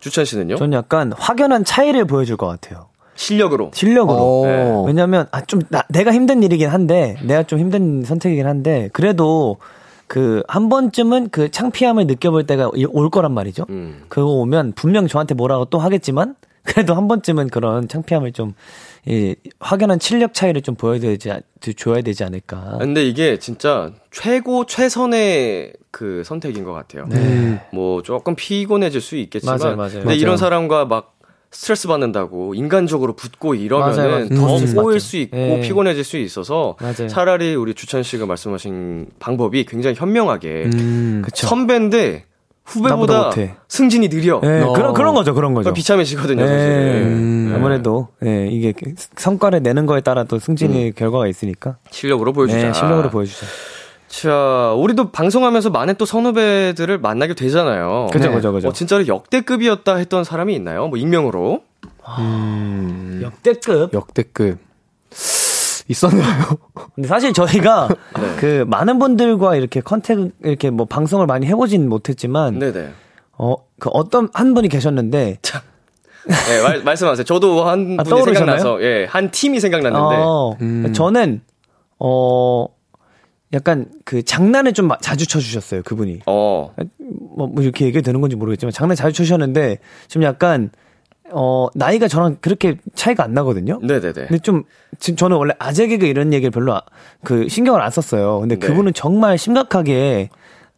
주찬 씨는요? 전 약간 확연한 차이를 보여줄 것 같아요. 실력으로. 실력으로. 어. 왜냐면, 아, 좀, 나, 내가 힘든 일이긴 한데, 내가 좀 힘든 선택이긴 한데, 그래도 그, 한 번쯤은 그 창피함을 느껴볼 때가 이- 올 거란 말이죠. 음. 그거 오면 분명 저한테 뭐라고 또 하겠지만, 그래도 한 번쯤은 그런 창피함을 좀, 이, 확연한 실력 차이를 좀 보여되지, 않- 줘야 되지 않을까. 근데 이게 진짜 최고 최선의 그 선택인 것 같아요. 네. 뭐 조금 피곤해질 수 있겠지만, 맞아요, 맞아요. 근데 맞아요. 이런 사람과 막 스트레스 받는다고 인간적으로 붙고 이러면은. 더 음. 꼬일. 수 있고 예. 피곤해질 수 있어서 맞아요. 차라리 우리 주찬 씨가 말씀하신 방법이 굉장히 현명하게 음. 선배인데 후배보다 못해. 승진이 느려. 예, 어. 그런, 그런 거죠, 그런 거죠. 비참해지거든요, 예. 사실. 음. 아무래도, 예, 이게 성과를 내는 거에 따라 또 승진의 결과가 있으니까. 실력으로 보여주자. 네, 실력으로 보여주자. 자, 우리도 방송하면서 많은 또 선후배들을 만나게 되잖아요. 그죠, 네. 그죠, 그죠. 어, 진짜로 역대급이었다 했던 사람이 있나요? 뭐 익명으로? 음. 역대급. 역대급 있었나요? 근데 사실 저희가 네. 그 많은 분들과 이렇게 컨택, 이렇게 뭐 방송을 많이 해보진 못했지만, 네네. 어, 그 어떤 한 분이 계셨는데, 네, 말, 말씀하세요. 저도 한 아, 분이? 생각나서, 예, 한 팀이 생각났는데. 어, 음. 저는, 어, 약간 그 장난을 좀 마- 자주 쳐주셨어요, 그분이. 어, 뭐, 뭐 이렇게 얘기해도 되는 건지 모르겠지만 장난 자주 치셨는데 좀 약간 어 나이가 저랑 그렇게 차이가 안 나거든요. 네네네. 근데 좀 지금 저는 원래 아재 개그 이런 얘기를 별로 아- 그 신경을 안 썼어요. 근데 네. 그분은 정말 심각하게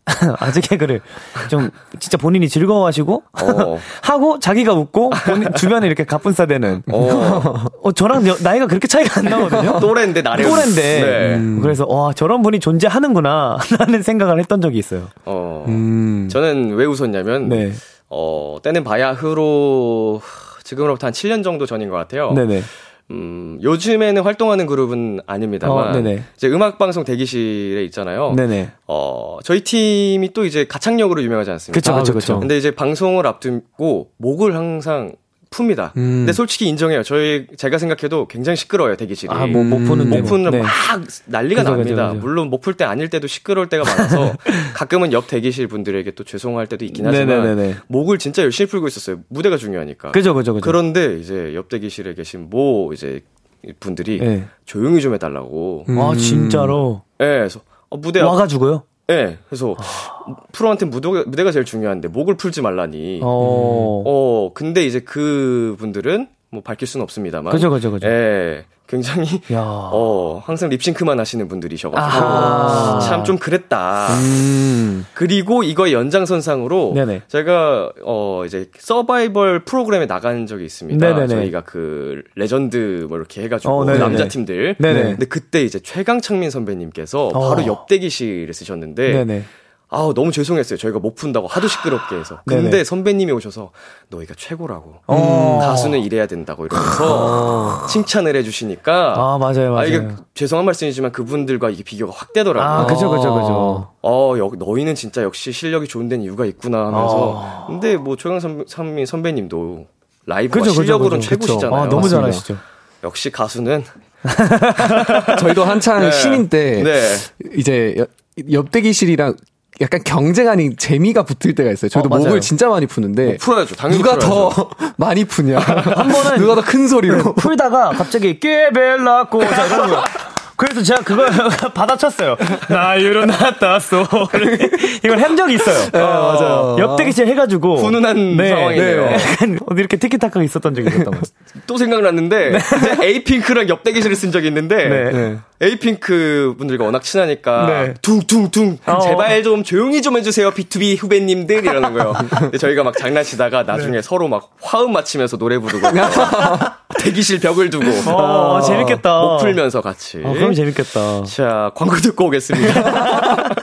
아재 개그를 좀 진짜 본인이 즐거워하시고 어. 하고 자기가 웃고 본인 주변에 이렇게 가뿐싸대는 어, 어 저랑 여- 나이가 그렇게 차이가 안 나거든요. 또래인데 나래. 또래인데 네. 음. 그래서 와 저런 분이 존재하는구나 라는 생각을 했던 적이 있어요. 어. 음. 저는 왜 웃었냐면, 네, 어, 때는 바야 흐로, 지금으로부터 한 7년 정도 전인 것 같아요. 네네. 음, 요즘에는 활동하는 그룹은 아닙니다만, 어. 이제 음악 방송 대기실에 있잖아요. 네네. 어, 저희 팀이 또 이제 가창력으로 유명하지 않습니까? 그쵸. 그쵸. 근데 이제 방송을 앞두고 목을 항상 풉니다. 음. 근데 솔직히 인정해요. 저희 제가 생각해도 굉장히 시끄러워요 대기실이. 아, 뭐, 목 푸는데. 목 푸는 네. 막 난리가 그죠, 납니다. 그죠, 그죠. 물론 목풀때 아닐 때도 시끄러울 때가 많아서 가끔은 옆 대기실 분들에게 또 죄송할 때도 있긴 하지만 네네네네. 목을 진짜 열심히 풀고 있었어요. 무대가 중요하니까. 그죠, 그죠, 그죠. 그런데 이제 옆 대기실에 계신 모 이제 분들이 네. 조용히 좀 해달라고. 음. 아, 진짜로. 예, 그래서 어, 무대 앞- 와가지고요? 예, 그래서 프로한테 무대가, 무대가 제일 중요한데 목을 풀지 말라니. 어, 어. 근데 이제 그 분들은 뭐 밝힐 수는 없습니다만. 그죠, 그죠, 그죠. 예, 굉장히 야. 어 항상 립싱크만 하시는 분들이셔가지고 아하. 참좀 그랬다. 음. 그리고 이거 연장선상으로 네네. 제가 어 이제 서바이벌 프로그램에 나간 적이 있습니다. 네네네. 저희가 그 레전드 뭐 이렇게 해가지고 어, 네네네. 남자 팀들. 네네. 근데 그때 이제 최강창민 선배님께서 어. 바로 옆 대기실을 쓰셨는데 네네. 아 너무 죄송했어요. 저희가 목 푼다고 하도 시끄럽게 해서. 근데 네네. 선배님이 오셔서 너희가 최고라고. 어. 가수는 이래야 된다고 이러면서 칭찬을 해주시니까. 아, 맞아요, 맞아요. 이게 죄송한 말씀이지만 그분들과 이게 비교가 확 되더라고요. 아, 그죠, 그죠, 그죠. 어, 여, 너희는 진짜 역시 실력이 좋은 데는 이유가 있구나 하면서. 아. 근데 뭐 조영 선, 선민 선배님도 라이브가 그죠, 실력으로는 그죠. 최고시잖아요. 아, 너무 맞습니다. 잘하시죠. 역시 가수는 저희도 한창 네. 신인 때 네. 이제 여- 옆대기실이랑 약간 경쟁하는 재미가 붙을 때가 있어요. 저희도 어. 목을 진짜 많이 푸는데 뭐 풀어야죠. 당연히 누가 풀어야죠. 더 많이 푸냐. 한 번은 누가 더 큰 소리로. 풀다가 갑자기 깨벨라고 자 이러는 거야. 그래서 제가 그걸 받아쳤어요. 나 일어났다 쏘. 이걸 한 적이 있어요. 맞아요. 옆대기실 해가지고 훈훈한 상황이네요. 약간 어디 이렇게 티키타카가 있었던 적이 있었던 것 같아요. 또 생각났는데 이제 에이핑크랑 옆대기실을 쓴 적이 있는데 네. 에이핑크 분들과 워낙 친하니까 네. 둥둥둥 어. 제발 좀 조용히 좀 해주세요 B2B 후배님들 이러는 거예요. 근데 저희가 막 장난치다가 나중에 네. 서로 막 화음 맞추면서 노래 부르고 대기실 벽을 두고 어, 재밌겠다. 못 풀면서 같이. 어, 그럼 재밌겠다. 자 광고 듣고 오겠습니다.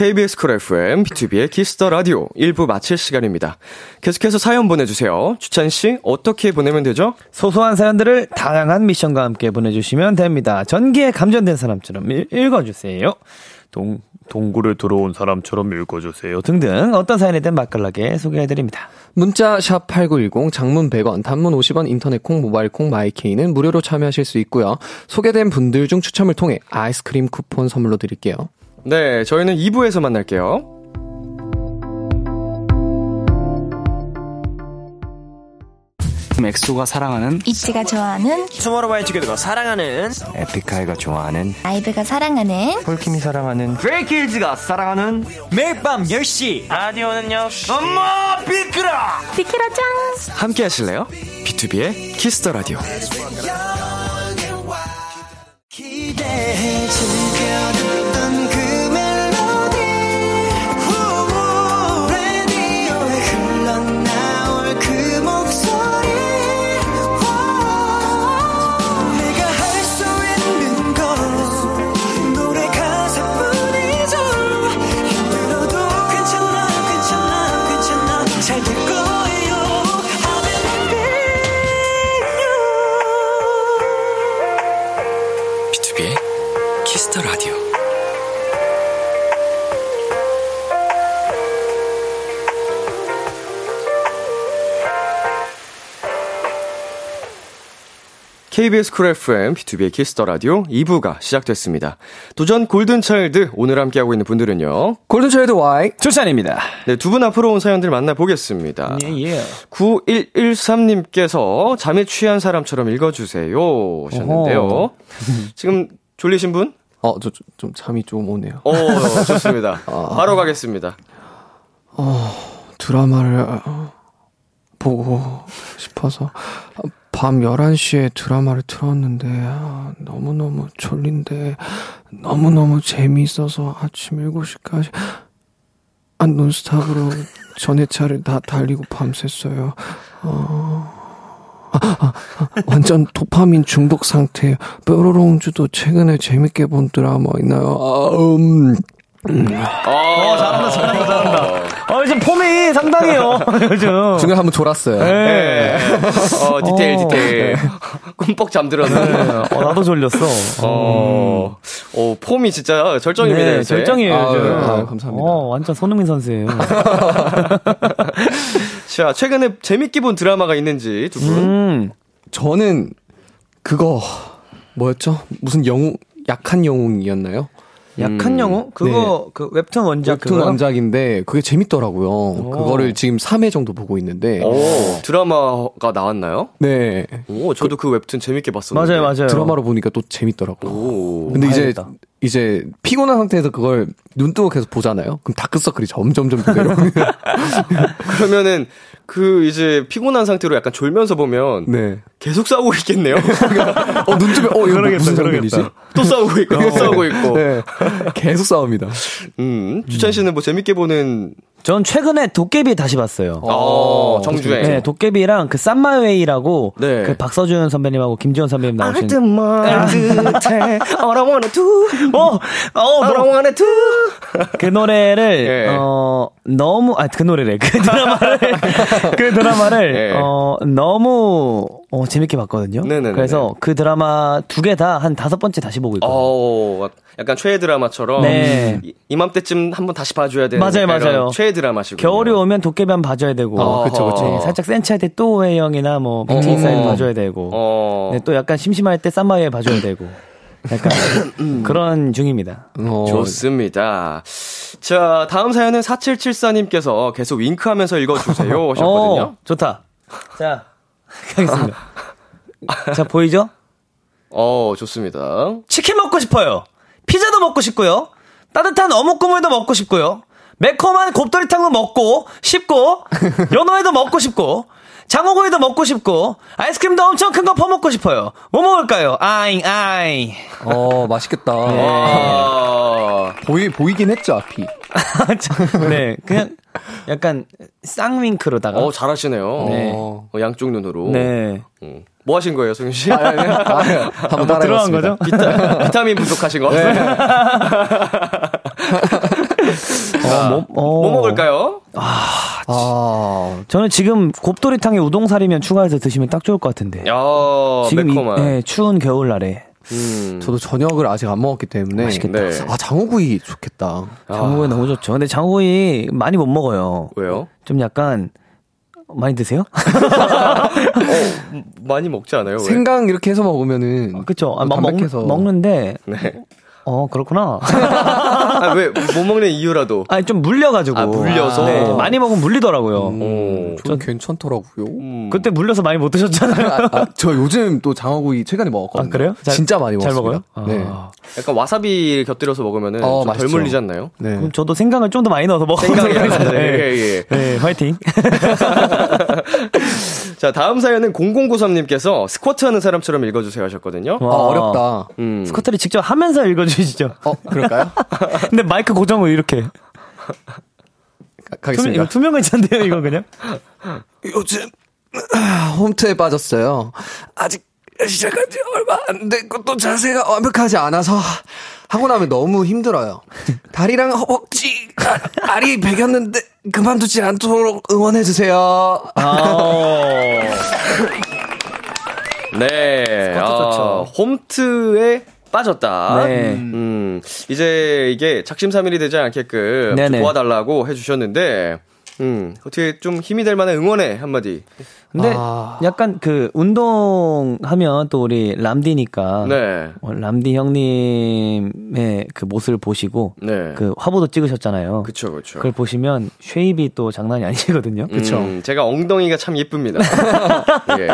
KBS 쿨 FM, 비투비의 키스 더 라디오 1부 마칠 시간입니다. 계속해서 사연 보내주세요. 주찬 씨, 어떻게 보내면 되죠? 소소한 사연들을 다양한 미션과 함께 보내주시면 됩니다. 전기에 감전된 사람처럼 읽- 읽어주세요. 동, 동굴에 들어온 사람처럼 읽어주세요. 등등 어떤 사연이든 맛깔나게 소개해드립니다. 문자 샵 8910 장문 100원 단문 50원 인터넷 콩 모바일 콩 마이케이는 무료로 참여하실 수 있고요. 소개된 분들 중 추첨을 통해 아이스크림 쿠폰 선물로 드릴게요. 네, 저희는 2부에서 만날게요. 엑소가 사랑하는 있지가 좋아하는 투모로우바이투게더가 사랑하는 에픽하이가 좋아하는 아이브가 사랑하는 폴킴이 사랑하는 브레이브걸스가 사랑하는 매일 밤 10시 라디오는요 엄마 비키라 비키라 짱 함께 하실래요? B2B의 키스터 라디오. 기대해 즐겨듣던 잘될 거 KBS 쿨 FM, 비투비의 키스 더 라디오 2부가 시작됐습니다. 도전 골든차일드, 오늘 함께하고 있는 분들은요. 골든차일드 Y 주찬입니다. 네, 두 분 앞으로 온 사연들 만나보겠습니다. 예, 예. 9113님께서 잠에 취한 사람처럼 읽어주세요. 하셨는데요. 지금 졸리신 분? 어, 저 좀 잠이 좀 오네요. 어, 좋습니다. 바로 가겠습니다. 드라마를 어, 보고 싶어서 어, 밤 11시에 드라마를 틀었는데 아, 너무너무 졸린데 너무너무 재미있어서 아침 7시까지 아, 논스탑으로 전회차를 다 달리고 밤샜어요. 어, 아, 아, 아, 완전 도파민 중독 상태예요. 뾰로롱주도 최근에 재밌게 본 드라마 있나요? 아, 음, 어, 잘한다, 잘한다, 잘한다. 어, 요즘 폼이 상당해요. 요즘. 중간에 한번 졸았어요. 네. 어, 디테일, 어. 디테일. 꿈뻑 잠들었는데. 어, 나도 졸렸어. 어, 어, 폼이 진짜 절정입니다. 네. 절정이에요, 아, 요즘. 네, 아, 감사합니다. 어, 완전 손흥민 선수예요. 자, 최근에 재밌게 본 드라마가 있는지 두 분. 음. 저는 그거 뭐였죠? 무슨 영웅 약한 영웅이었나요? 약한 음. 영웅? 그거, 그 웹툰 원작 웹툰 그거요? 원작인데 그게 재밌더라고요. 그거를 지금 3회 정도 보고 있는데 오, 드라마가 나왔나요? 네 오, 저도 그 웹툰 재밌게 봤었는데. 맞아요, 맞아요. 드라마로 보니까 또 재밌더라고요. 오. 근데 이제 봐야겠다. 이제 피곤한 상태에서 그걸 눈 뜨고 계속 보잖아요. 그럼 다크서클이 점점점 내려오는. 그러면은 그 이제 피곤한 상태로 약간 졸면서 보면 네. 계속 싸우고 있겠네요. 어, 눈 뜨면, 어, 이거 무슨 장면이지? 또 싸우고 있고, 또 싸우고 있고. 네. 계속 싸웁니다. 음, 주찬 씨는 뭐 재밌게 보는 전 최근에 도깨비 다시 봤어요. 어, 정주행. 네, 도깨비랑 그 쌈마웨이라고 네. 그 박서준 선배님하고 김지원 선배님 All I wanna do 어, 어, 그 노래를 예. 어 너무 아 그 노래래 그 드라마를 그 드라마를 예. 어 너무 어 재밌게 봤거든요. 네네네네. 그래서 그 드라마 두 개 다 한 다섯 번째 다시 보고 있거든요. 어, 약간 최애 드라마처럼 네. 이- 이맘때쯤 한번 다시 봐줘야 되는 맞아요, 맞아요. 최애 드라마시고 겨울이 오면 도깨비 한번 봐줘야 되고, 어, 그쵸, 그쵸. 네, 살짝 센치할 때 또 오해영이나 뭐 뷰티 인사이드 봐줘야 되고, 어, 네, 또 약간 심심할 때 쌈마이웨이 봐줘야 되고, 약간 그런 중입니다. 어, 좋습니다. 자, 다음 사연은 4774님께서 계속 윙크하면서 읽어주세요 하셨거든요. 어, 좋다. 자, 가겠습니다. 자, 보이죠? 어, 좋습니다. 치킨 먹고 싶어요. 피자도 먹고 싶고요. 따뜻한 어묵 국물도 먹고 싶고요. 매콤한 곱돌이탕도 먹고 싶고 연어회도 먹고 싶고 장어구이도 먹고 싶고 아이스크림도 엄청 큰 거 퍼먹고 싶어요. 뭐 먹을까요? 아잉 아잉. 어, 맛있겠다. 아, 보이, 보이긴 했죠, 앞이. 네, 그냥 약간 쌍윙크로다가. 어, 잘하시네요. 네. 어, 양쪽 눈으로. 네. 음. 뭐 하신 거예요, 성윤 씨? 한번 뭐 들어간 거죠? 비타, 비타민 부족하신 것 네. 같아요. 어, 뭐, 어. 뭐 먹을까요? 아, 저는 지금 곱돌이탕에 우동사리면 추가해서 드시면 딱 좋을 것 같은데. 야, 지금 이, 매콤한. 네, 추운 겨울날에 음. 저도 저녁을 아직 안 먹었기 때문에. 맛있겠다. 네. 아, 장어구이 좋겠다. 장어구이 너무 좋죠. 근데 장어구이 많이 못 먹어요. 왜요? 좀 약간 많이 드세요? 많이 먹지 않아요? 왜? 생강 이렇게 해서 먹으면은. 그쵸. 아, 또막 먹. 먹는데, 네. 어, 그렇구나. 아, 왜, 못 먹는 이유라도. 아니, 좀 물려가지고. 아, 물려서? 네, 많이 먹으면 물리더라고요. 오. 좀 괜찮더라고요. 음. 그때 물려서 많이 못 드셨잖아요. 아, 아, 저 요즘 또 장어구이 최근에 먹었거든요. 아, 그래요? 잘- 진짜 많이 잘 먹었어요. 먹어요? 네. 아. 약간 와사비 곁들여서 먹으면은 어, 좀 덜. 물리지 않나요? 네. 그럼 저도 생강을 좀 더 많이 넣어서 먹어보도록 생강이요? 하겠습니다. 예, 네. 예. 네, 화이팅. 자, 다음 사연은 0093님께서 스쿼트 하는 사람처럼 읽어주세요 하셨거든요. 아, 어렵다. 음. 스쿼트를 직접 하면서 읽어주시죠. 어, 그럴까요? 근데 마이크 고정을 이렇게. 가, 가겠습니다. 이거 투명 괜찮대요, 이거 그냥? 요즘 홈트에 빠졌어요. 아직 시작한 지 얼마 안 됐고 또 자세가 완벽하지 않아서 하고 나면 너무 힘들어요. 다리랑 허벅지 아, 알이 베겼는데 그만두지 않도록 응원해 주세요. 네. 아, 좋죠. 홈트에 빠졌다. 네. 음, 이제 이게 작심삼일이 되지 않게끔. 도와달라고 해주셨는데, 음, 어떻게 좀 힘이 될 만한 응원의 한마디. 근데 아. 약간 그 운동하면 또 우리 람디니까 네. 어, 람디 형님의 그 모습을 보시고 네. 그 화보도 찍으셨잖아요. 그쵸, 그쵸. 그걸 보시면 쉐입이 또 장난이 아니거든요. 그쵸. 음, 제가 엉덩이가 참 예쁩니다. 예.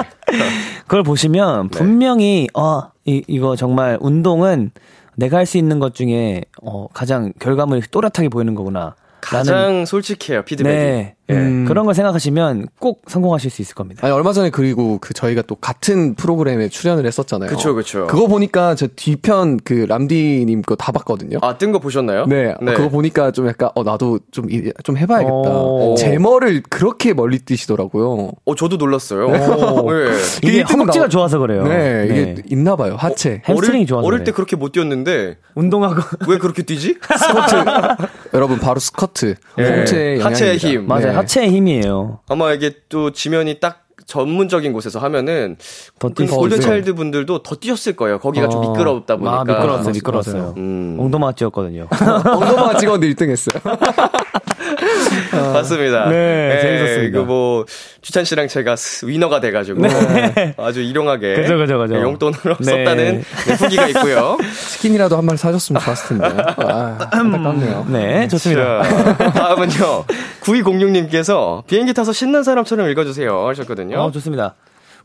그걸 보시면 네. 분명히 어 이, 이거 정말 운동은 내가 할 수 있는 것 중에 어 가장 결과물이 또렷하게 보이는 거구나. 가장 솔직해요, 피드백이. 네. 예. 음. 그런 걸 생각하시면 꼭 성공하실 수 있을 겁니다. 아니 얼마 전에 그리고 그 저희가 또 같은 프로그램에 출연을 했었잖아요. 그쵸, 그쵸. 그거 보니까 저 뒤편 그 람디님 거 다 봤거든요. 아, 뜬 거 보셨나요? 네, 그거 보니까 좀 약간 어 나도 좀 이- 좀 해봐야겠다. 오. 제머를 그렇게 멀리 뛰시더라고요. 어, 저도 놀랐어요. 오. 예. 이게 허벅지가 나와- 좋아서 그래요. 네, 이게 있나 봐요. 하체. 햄스트링이 어릴, 좋아서 어릴 그래. 때 그렇게 못 뛰었는데 운동하고 왜 그렇게 뛰지? 여러분 바로 스커트. 예. 홍채의 하체의. 힘. 맞아요. 네. 하체의 힘이에요. 아마 이게 또 지면이 딱 전문적인 곳에서 하면은 더그뛸수 골든 있어요. 차일드 분들도 더 뛰었을 거예요. 거기가 좀 어. 미끄럽다 보니까. 아, 미끄러웠어요. 미끄러웠어요. 음. 엉덩아 찍었거든요. 엉덩이가 찍었는데 1등 했어요. 맞습니다. 네, 재밌었습니다. 이거 뭐 주찬 씨랑 제가 스- 위너가 돼가지고 아주 일용하게 그죠, 그죠, 그죠. 용돈으로 네. 썼다는 네, 후기가 있고요. 치킨이라도 한 마리 사줬으면 좋았을 텐데. 아, 안타깝네요. 네, 좋습니다. 자, 다음은요. 9206님께서 비행기 타서 신난 사람처럼 읽어주세요 하셨거든요. 어, 좋습니다.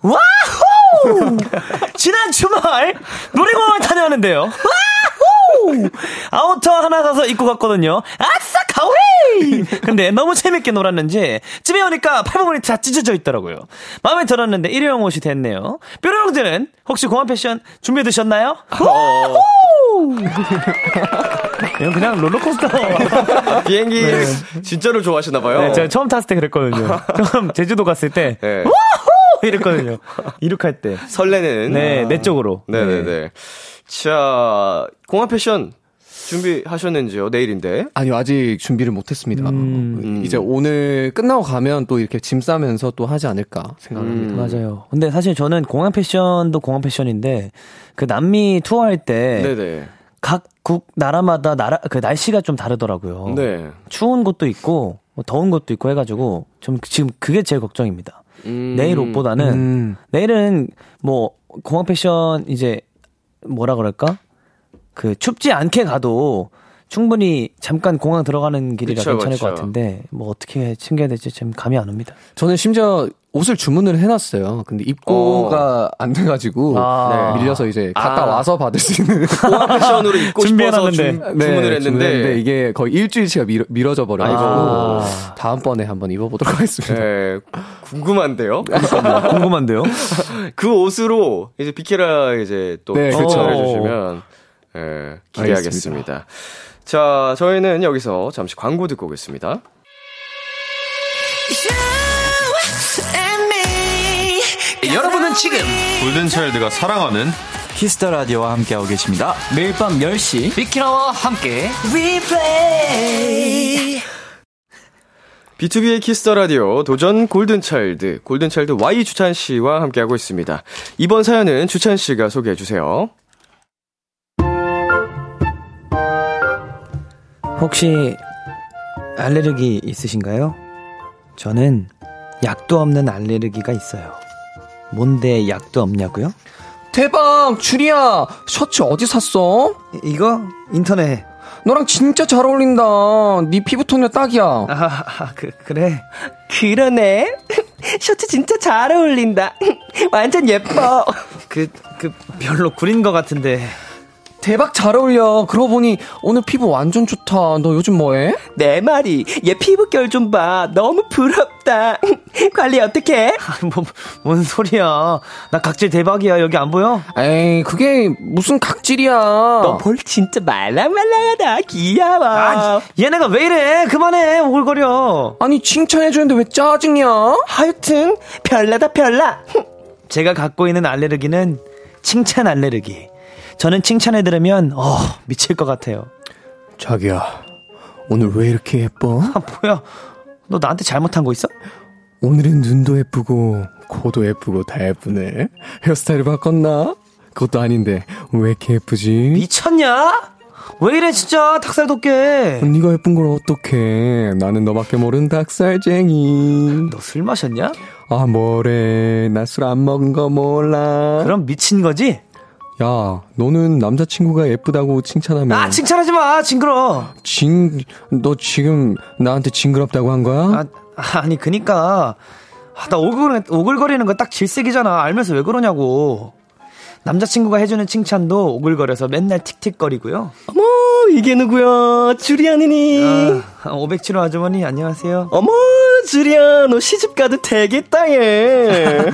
와호! 지난 주말 놀이공원 다녀왔는데요. 아우터 하나 사서 입고 갔거든요. 아싸, 가오리! 근데 너무 재밌게 놀았는지 집에 오니까 팔부분이 다 찢어져 있더라고요. 마음에 들었는데 일회용 옷이 됐네요. 뾰로 형제는 혹시 공항 패션 준비해 두셨나요? 이건 그냥 롤러코스터. 비행기 진짜로 좋아하시나봐요. 네, 제가 처음 탔을 때 그랬거든요. 처음 제주도 갔을 때 네. 이랬거든요. 이륙할 때. 설레는. 네, 내 쪽으로. 네네 네. 자, 공항 패션 준비하셨는지요? 내일인데. 아니요, 아직 준비를 못했습니다. 음. 이제 오늘 끝나고 가면 또 이렇게 짐 싸면서 또 하지 않을까 생각합니다. 음. 맞아요. 근데 사실 저는 공항 패션도 공항 패션인데 그 남미 투어할 때 네네. 각국 나라마다 나라 그 날씨가 좀 다르더라고요. 네. 추운 곳도 있고 뭐 더운 곳도 있고 해가지고 좀 지금 그게 제일 걱정입니다. 음. 내일 옷보다는 음. 내일은 뭐 공항 패션 이제 뭐라 그럴까 그 춥지 않게 가도 충분히 잠깐 공항 들어가는 길이라 그쵸, 괜찮을 그쵸. 것 같은데 뭐 어떻게 챙겨야 될지 지금 감이 안 옵니다. 저는 심지어 옷을 주문을 해놨어요. 근데 입고가 안 돼가지고 아. 네, 밀려서 이제 갔다 아. 와서 받을 수 있는 공항 패션으로 입고 준비해놨는데. 주, 주문을 했는데. 주문했는데 이게 거의 일주일치가 미뤄, 미뤄 져 버려가지고 아. 다음번에 한번 입어보도록 하겠습니다. 네, 궁금한데요. 궁금한데요? 그 옷으로 이제 비키라 이제 또 네, 추천을 그쵸. 해주시면 예, 기대하겠습니다. 자, 저희는 여기서 잠시 광고 듣고 오겠습니다. 여러분은 지금 골든차일드가 사랑하는 키스 더 라디오와 함께하고 계십니다. 매일 밤 10시 비키라와 함께 비투비의 키스 더 라디오 도전 골든차일드, 골든차일드 Y 주찬 씨와 함께하고 있습니다. 이번 사연은 주찬 씨가 소개해 주세요. 혹시 알레르기 있으신가요? 저는 약도 없는 알레르기가 있어요. 뭔데 약도 없냐고요? 대박! 주리야! 셔츠 어디 샀어? 이 거 인터넷. 너랑 진짜 잘 어울린다. 네 피부 톤이랑 딱이야. 아, 그 그래. 그러네. 셔츠 진짜 잘 어울린다. 완전 예뻐. 그 그 별로 구린 것 같은데. 대박 잘 어울려. 그러고 보니 오늘 피부 완전 좋다. 너 요즘 뭐해? 내 말이 얘 피부결 좀 봐. 너무 부럽다. 관리 어떻게? 뭐, 뭔 소리야. 나 각질 대박이야. 여기 안 보여? 에이, 그게 무슨 각질이야. 너 볼 진짜 말랑말랑하다. 귀여워. 아, 얘네가 왜 이래? 그만해. 오글거려. 아니, 칭찬해주는데 왜 짜증이야? 하여튼 별나다 별나. 제가 갖고 있는 알레르기는 칭찬 알레르기. 저는 칭찬을 들으면 어, 미칠 것 같아요. 자기야, 오늘 왜 이렇게 예뻐? 아, 뭐야? 너 나한테 잘못한 거 있어? 오늘은 눈도 예쁘고, 코도 예쁘고, 다 예쁘네. 헤어스타일 바꿨나? 그것도 아닌데, 왜 이렇게 예쁘지? 미쳤냐? 왜 이래 진짜 닭살 돋게. 네가 예쁜 걸 어떡해. 나는 너밖에 모르는 닭살쟁이. 너 술 마셨냐? 아, 뭐래. 나 술 안 먹은 거 몰라. 그럼 미친 거지? 야, 너는 남자친구가 예쁘다고 칭찬하면. 아 칭찬하지 마 징그러. 징, 너 지금 나한테 징그럽다고 한 거야? 아 아니 그니까 아, 나 오글 오글거리는 거 딱 질색이잖아. 알면서 왜 그러냐고. 남자친구가 해주는 칭찬도 오글거려서 맨날 틱틱거리고요. 어머 이게 누구야? 주리안이니? 아, 507호 아주머니 안녕하세요. 어머 주리안 너 시집 가도 되겠다 얘.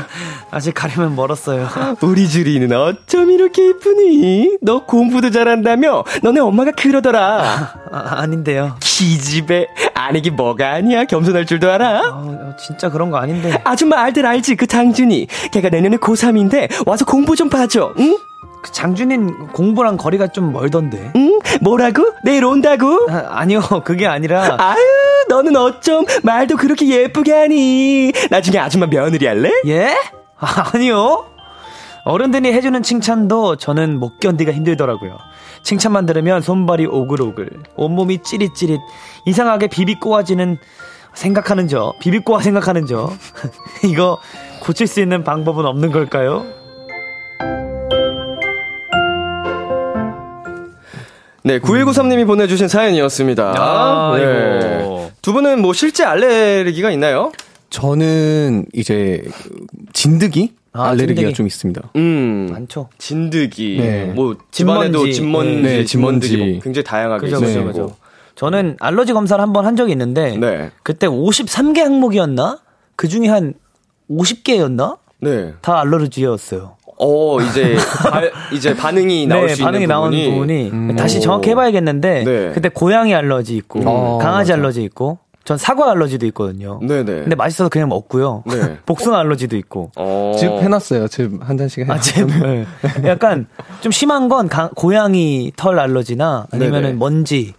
아직 가려면 멀었어요. 우리 주리는 어쩜 이렇게 예쁘니? 너 공부도 잘한다며? 너네 엄마가 그러더라. 아, 아 닌데요. 기집애. 아니긴 뭐가 아니야. 겸손할 줄도 알아? 어, 진짜 그런 거 아닌데. 아줌마 알들 알지? 그 장준이. 걔가 내년에 고3인데 와서 공부 좀 봐줘. 응? 그 장준인 공부랑 거리가 좀 멀던데. 응? 뭐라고? 내일 온다고? 아, 아니요, 그게 아니라. 아유, 너는 어쩜 말도 그렇게 예쁘게 하니? 나중에 아줌마 며느리 할래? 예? 아, 아니요. 어른들이 해주는 칭찬도 저는 못 견디가 힘들더라고요. 칭찬만 들으면 손발이 오글오글, 온몸이 찌릿찌릿, 이상하게 비비꼬아지는 생각하는 저, 비비꼬아 생각하는 저. 이거 고칠 수 있는 방법은 없는 걸까요? 네, 9193님이 보내주신 사연이었습니다. 아, 네. 두 분은 뭐 실제 알레르기가 있나요? 저는 이제 진드기? 아, 알레르기가 진드기. 좀 있습니다. 음. 많죠. 진드기, 네. 뭐 집안에도 진먼지. 네, 진먼지. 뭐 굉장히 다양하게 그죠, 그죠, 수 그죠. 저는 알러지 검사를 한 번 한 적이 있는데 네. 그때 53개 항목이었나? 그 중에 한 50개였나? 네. 다 알러지였어요. 어 이제 발- 이제 반응이 나올 네, 수 반응이 있는 부분이, 부분이 다시 오. 정확히 해봐야겠는데 네. 그때 고양이 알러지 있고 어, 강아지 맞아. 알러지 있고 전 사과 알러지도 있거든요. 네네. 근데 맛있어서 그냥 먹고요. 네. 복숭아 알러지도 있고. 어. 지금 해놨어요. 지금 한 잔씩 아, 해놨어요. 제, 네. 약간 좀 심한 건 가- 고양이 털 알러지나 네네. 아니면은 먼지,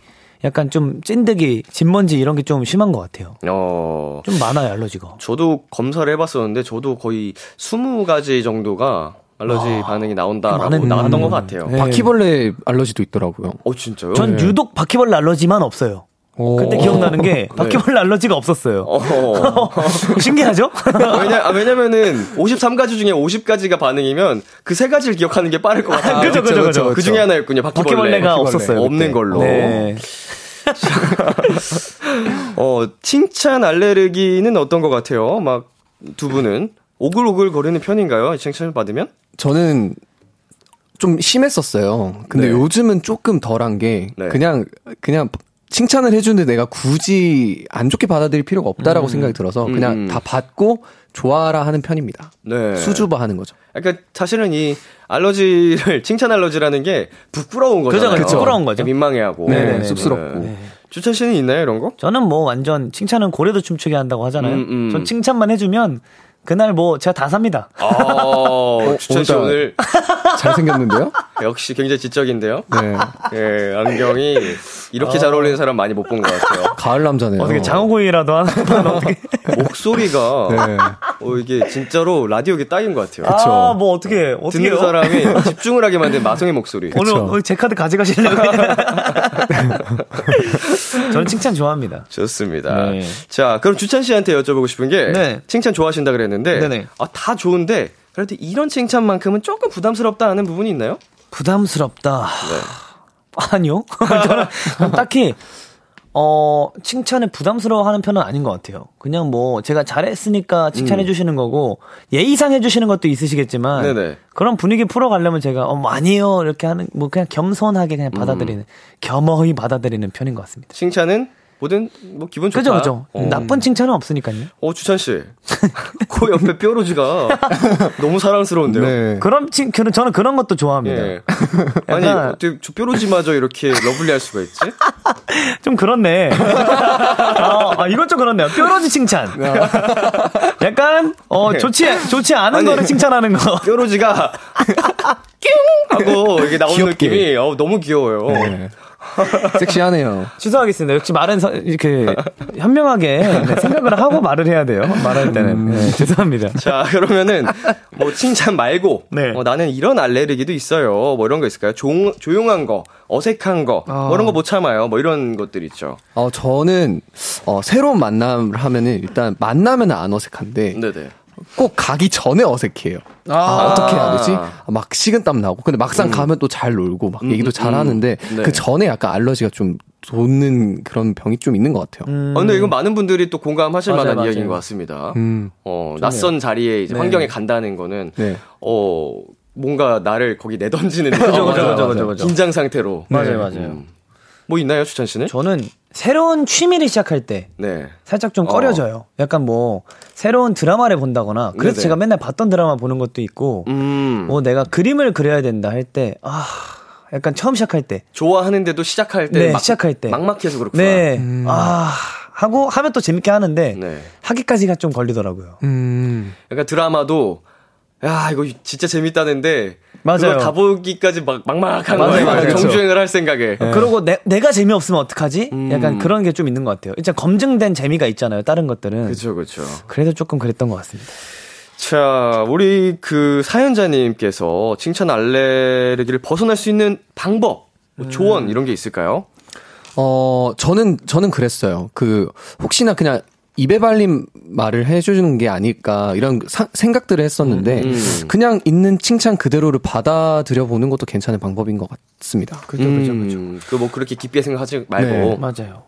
약간 좀 찐득이, 진먼지 이런 게 좀 심한 것 같아요. 어. 좀 많아요 알러지가. 저도 검사를 해봤었는데 저도 거의 20가지 정도가 알러지 반응이 나온다라고 나왔던 것 거. 같아요. 네. 바퀴벌레 알러지도 있더라고요. 어 진짜요? 전 유독 바퀴벌레 알러지만 없어요. 오. 그때 기억나는 게 바퀴벌레 알러지가 없었어요. 어. 신기하죠? 왜냐, 아, 왜냐면은 53가지 중에 50가지가 반응이면 그 세 가지를 기억하는 게 빠를 것 같아요. 그죠, 그죠, 그죠. 그 중에 하나였군요. 바퀴벌레. 바퀴벌레가 없었어요. 없는 그때. 걸로. 네. 어, 칭찬 알레르기는 어떤 것 같아요? 막 두 분은 오글오글 거리는 편인가요? 칭찬을 받으면? 저는 좀 심했었어요. 근데 네. 요즘은 조금 덜한 게 네. 그냥 그냥 칭찬을 해주는데 내가 굳이 안 좋게 받아들일 필요가 없다라고 생각이 들어서 그냥 음. 다 받고 좋아라 하는 편입니다. 네. 수줍어 하는 거죠. 그러니까 사실은 이 알러지를 칭찬 알러지라는 게 부끄러운 거잖아요. 그죠, 그죠. 부끄러운 거죠. 민망해하고. 네, 네네네. 쑥스럽고. 네. 주찬 씨는 있나요 이런 거? 저는 뭐 완전 칭찬은 고래도 춤추게 한다고 하잖아요. 음, 음. 전 칭찬만 해주면 그날 뭐 제가 다 삽니다. 아, 주찬 씨 오늘 오늘 잘생겼는데요? 역시 굉장히 지적인데요. 네. 예, 안경이 이렇게 잘 어울리는 사람 많이 못 본 것 같아요. 가을 남자네요. 어떻게 장어구이라도 하나 어떻게? 목소리가 네. 어, 이게 진짜로 라디오계 딱인 것 같아요. 그쵸. 아, 뭐 어떻게 어떻게 듣는 사람이 집중을 하게 만든 마성의 목소리. 오늘 그쵸. 오늘 제 카드 가져가시려고. 저는 칭찬 좋아합니다. 좋습니다. 네. 자, 그럼 주찬 씨한테 여쭤보고 싶은 게 네. 칭찬 좋아하신다 그랬는데 네네. 아, 다 좋은데 그래도 이런 칭찬만큼은 조금 부담스럽다 하는 부분이 있나요? 부담스럽다. 네. 아니요. 저는 딱히 어 칭찬을 부담스러워하는 편은 아닌 것 같아요. 그냥 뭐 제가 잘했으니까 칭찬해 주시는 거고 예의상 해 주시는 것도 있으시겠지만 음. 네네. 그런 분위기 풀어가려면 제가 어 뭐 아니에요 이렇게 하는 뭐 그냥 겸손하게 그냥 받아들이는 음. 겸허히 받아들이는 편인 것 같습니다. 칭찬은 뭐든 뭐 기분 좋다. 그죠 그죠. 어. 나쁜 칭찬은 없으니까요. 어, 주찬 씨. 코 옆에 뾰루지가 너무 사랑스러운데요. 네. 그런 칭 그런- 저는 그런 것도 좋아합니다. 예. 아니, 어떻게 저 뾰루지마저 이렇게 러블리할 수가 있지? 좀 그렇네. 아, 아, 이건 좀 그렇네요. 뾰루지 칭찬. 약간 어 네. 좋지 좋지 않은 아니, 거를 칭찬하는 거. 뾰루지가 뀨 하고 이게 나오는 귀엽게. 느낌이 어, 너무 귀여워요. 네. 섹시하네요. 취소하겠습니다. 역시 말은 서- 이렇게 현명하게 네, 생각을 하고 말을 해야 돼요. 말할 때는. 네, 죄송합니다. 자, 그러면은 뭐 칭찬 말고 네. 어, 나는 이런 알레르기도 있어요. 뭐 이런 거 있을까요? 조, 조용한 거, 어색한 거, 뭐 이런 거 못 참아요. 뭐 이런 것들 있죠. 어, 저는, 어, 새로운 만남을 하면은 일단 만나면 안 어색한데 네네. 꼭 가기 전에 어색해요. 아, 어떻게 해야 되지? 아, 막 식은땀 나고. 근데 막상 가면 또 잘 놀고 막 얘기도 잘 음. 하는데 네. 그 전에 약간 알러지가 좀 돋는 그런 병이 좀 있는 것 같아요. 어, 근데 이건 많은 분들이 또 공감하실 맞아요, 만한 맞아요. 이야기인 것 같습니다. 음. 어, 낯선 자리에 이제 네. 환경에 간다는 거는 네. 어, 뭔가 나를 거기 내던지는 느낌. 그죠, 그죠, 그죠, 그죠, 그죠. 긴장 상태로. 맞아요, 맞아요. 음. 뭐 있나요, 추찬 씨는? 저는 새로운 취미를 시작할 때 네. 살짝 좀 꺼려져요. 약간 뭐 새로운 드라마를 본다거나 그래서 네네. 제가 맨날 봤던 드라마 보는 것도 있고 음. 뭐 내가 그림을 그려야 된다 할 때 아 약간 처음 시작할 때 좋아하는데도 시작할 때 네, 막, 시작할 때. 막막해서 그렇구나. 네. 아, 하고 하면 또 재밌게 하는데 네. 하기까지가 좀 걸리더라고요. 음. 약간 드라마도 야 이거 진짜 재밌다는데 맞아요. 다 보기까지 막 막막한 맞아요, 거예요. 맞아요. 정주행을 할 생각에. 그리고 내, 내가 재미없으면 어떡하지? 음. 약간 그런 게 좀 있는 것 같아요. 일단 검증된 재미가 있잖아요. 다른 것들은. 그렇죠, 그렇죠. 그래도 조금 그랬던 것 같습니다. 자, 우리 그 사연자님께서 칭찬 알레르기를 벗어날 수 있는 방법, 뭐 조언 이런 게 있을까요? 어, 저는, 저는 그랬어요. 그, 혹시나 그냥 입에 발린 말을 해주는 게 아닐까, 이런 사- 생각들을 했었는데, 음. 그냥 있는 칭찬 그대로를 받아들여 보는 것도 괜찮은 방법인 것 같습니다. 그죠, 그죠, 그죠. 음, 그뭐 그렇게 깊게 생각하지 말고. 네. 맞아요.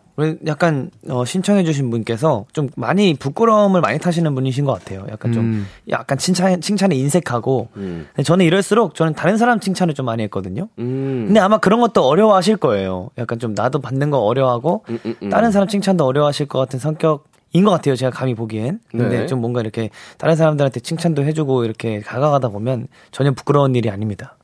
약간 어, 신청해주신 분께서 좀 많이 부끄러움을 많이 타시는 분이신 것 같아요. 약간 좀 음. 약간 칭찬 칭찬에 인색하고. 근데 저는 이럴수록 저는 다른 사람 칭찬을 좀 많이 했거든요. 음. 근데 아마 그런 것도 어려워하실 거예요. 약간 좀 나도 받는 거 어려워하고 음, 음, 음. 다른 사람 칭찬도 어려워하실 것 같은 성격 인것 같아요. 제가 감히 보기엔. 근데 네. 좀 뭔가 이렇게 다른 사람들한테 칭찬도 해주고 이렇게 다가가다 보면 전혀 부끄러운 일이 아닙니다.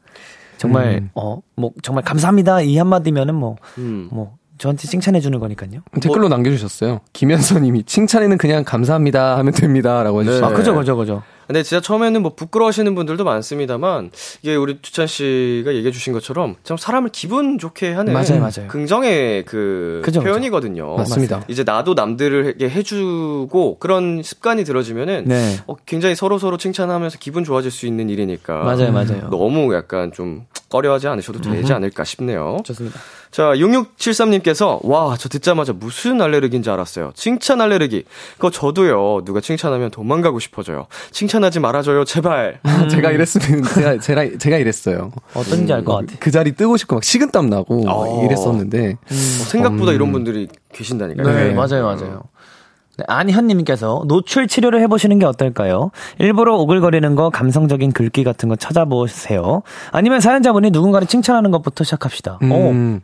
정말 음. 어뭐 정말 감사합니다 이 한마디면은 뭐뭐 음. 저한테 칭찬해 주는 거니까요. 댓글로 남겨주셨어요. 김현서님이 칭찬에는 그냥 감사합니다 하면 됩니다라고 네. 해주셨어요. 아 그죠 그죠 그죠. 근데 진짜 처음에는 뭐 부끄러워하시는 분들도 많습니다만 이게 우리 주찬 씨가 얘기해 주신 것처럼 참 사람을 기분 좋게 하는 맞아요, 맞아요. 긍정의 그 그죠. 표현이거든요. 맞습니다. 이제 나도 남들에게 해주고 그런 습관이 들어지면은 네 어, 굉장히 서로 서로 칭찬하면서 기분 좋아질 수 있는 일이니까 맞아요 맞아요. 너무 약간 좀 꺼려하지 않으셔도 되지 않을까 싶네요. 좋습니다. 자, 6673님께서, 와, 저 듣자마자 무슨 알레르기인지 알았어요. 칭찬 알레르기. 그거 저도요, 누가 칭찬하면 도망가고 싶어져요. 칭찬하지 말아줘요, 제발. 제가 이랬으면 제가 제가 제가 이랬어요. 어떤지 알것 같아. 그 자리 뜨고 싶고 막 식은땀 나고 막 어. 이랬었는데 어, 생각보다 이런 분들이 계신다니까요. 네, 네. 맞아요, 맞아요. 네, 안현님께서 노출 치료를 해보시는 게 어떨까요? 일부러 오글거리는 거, 감성적인 글귀 같은 거 찾아보세요. 아니면 사연자분이 누군가를 칭찬하는 것부터 시작합시다. 어, 음,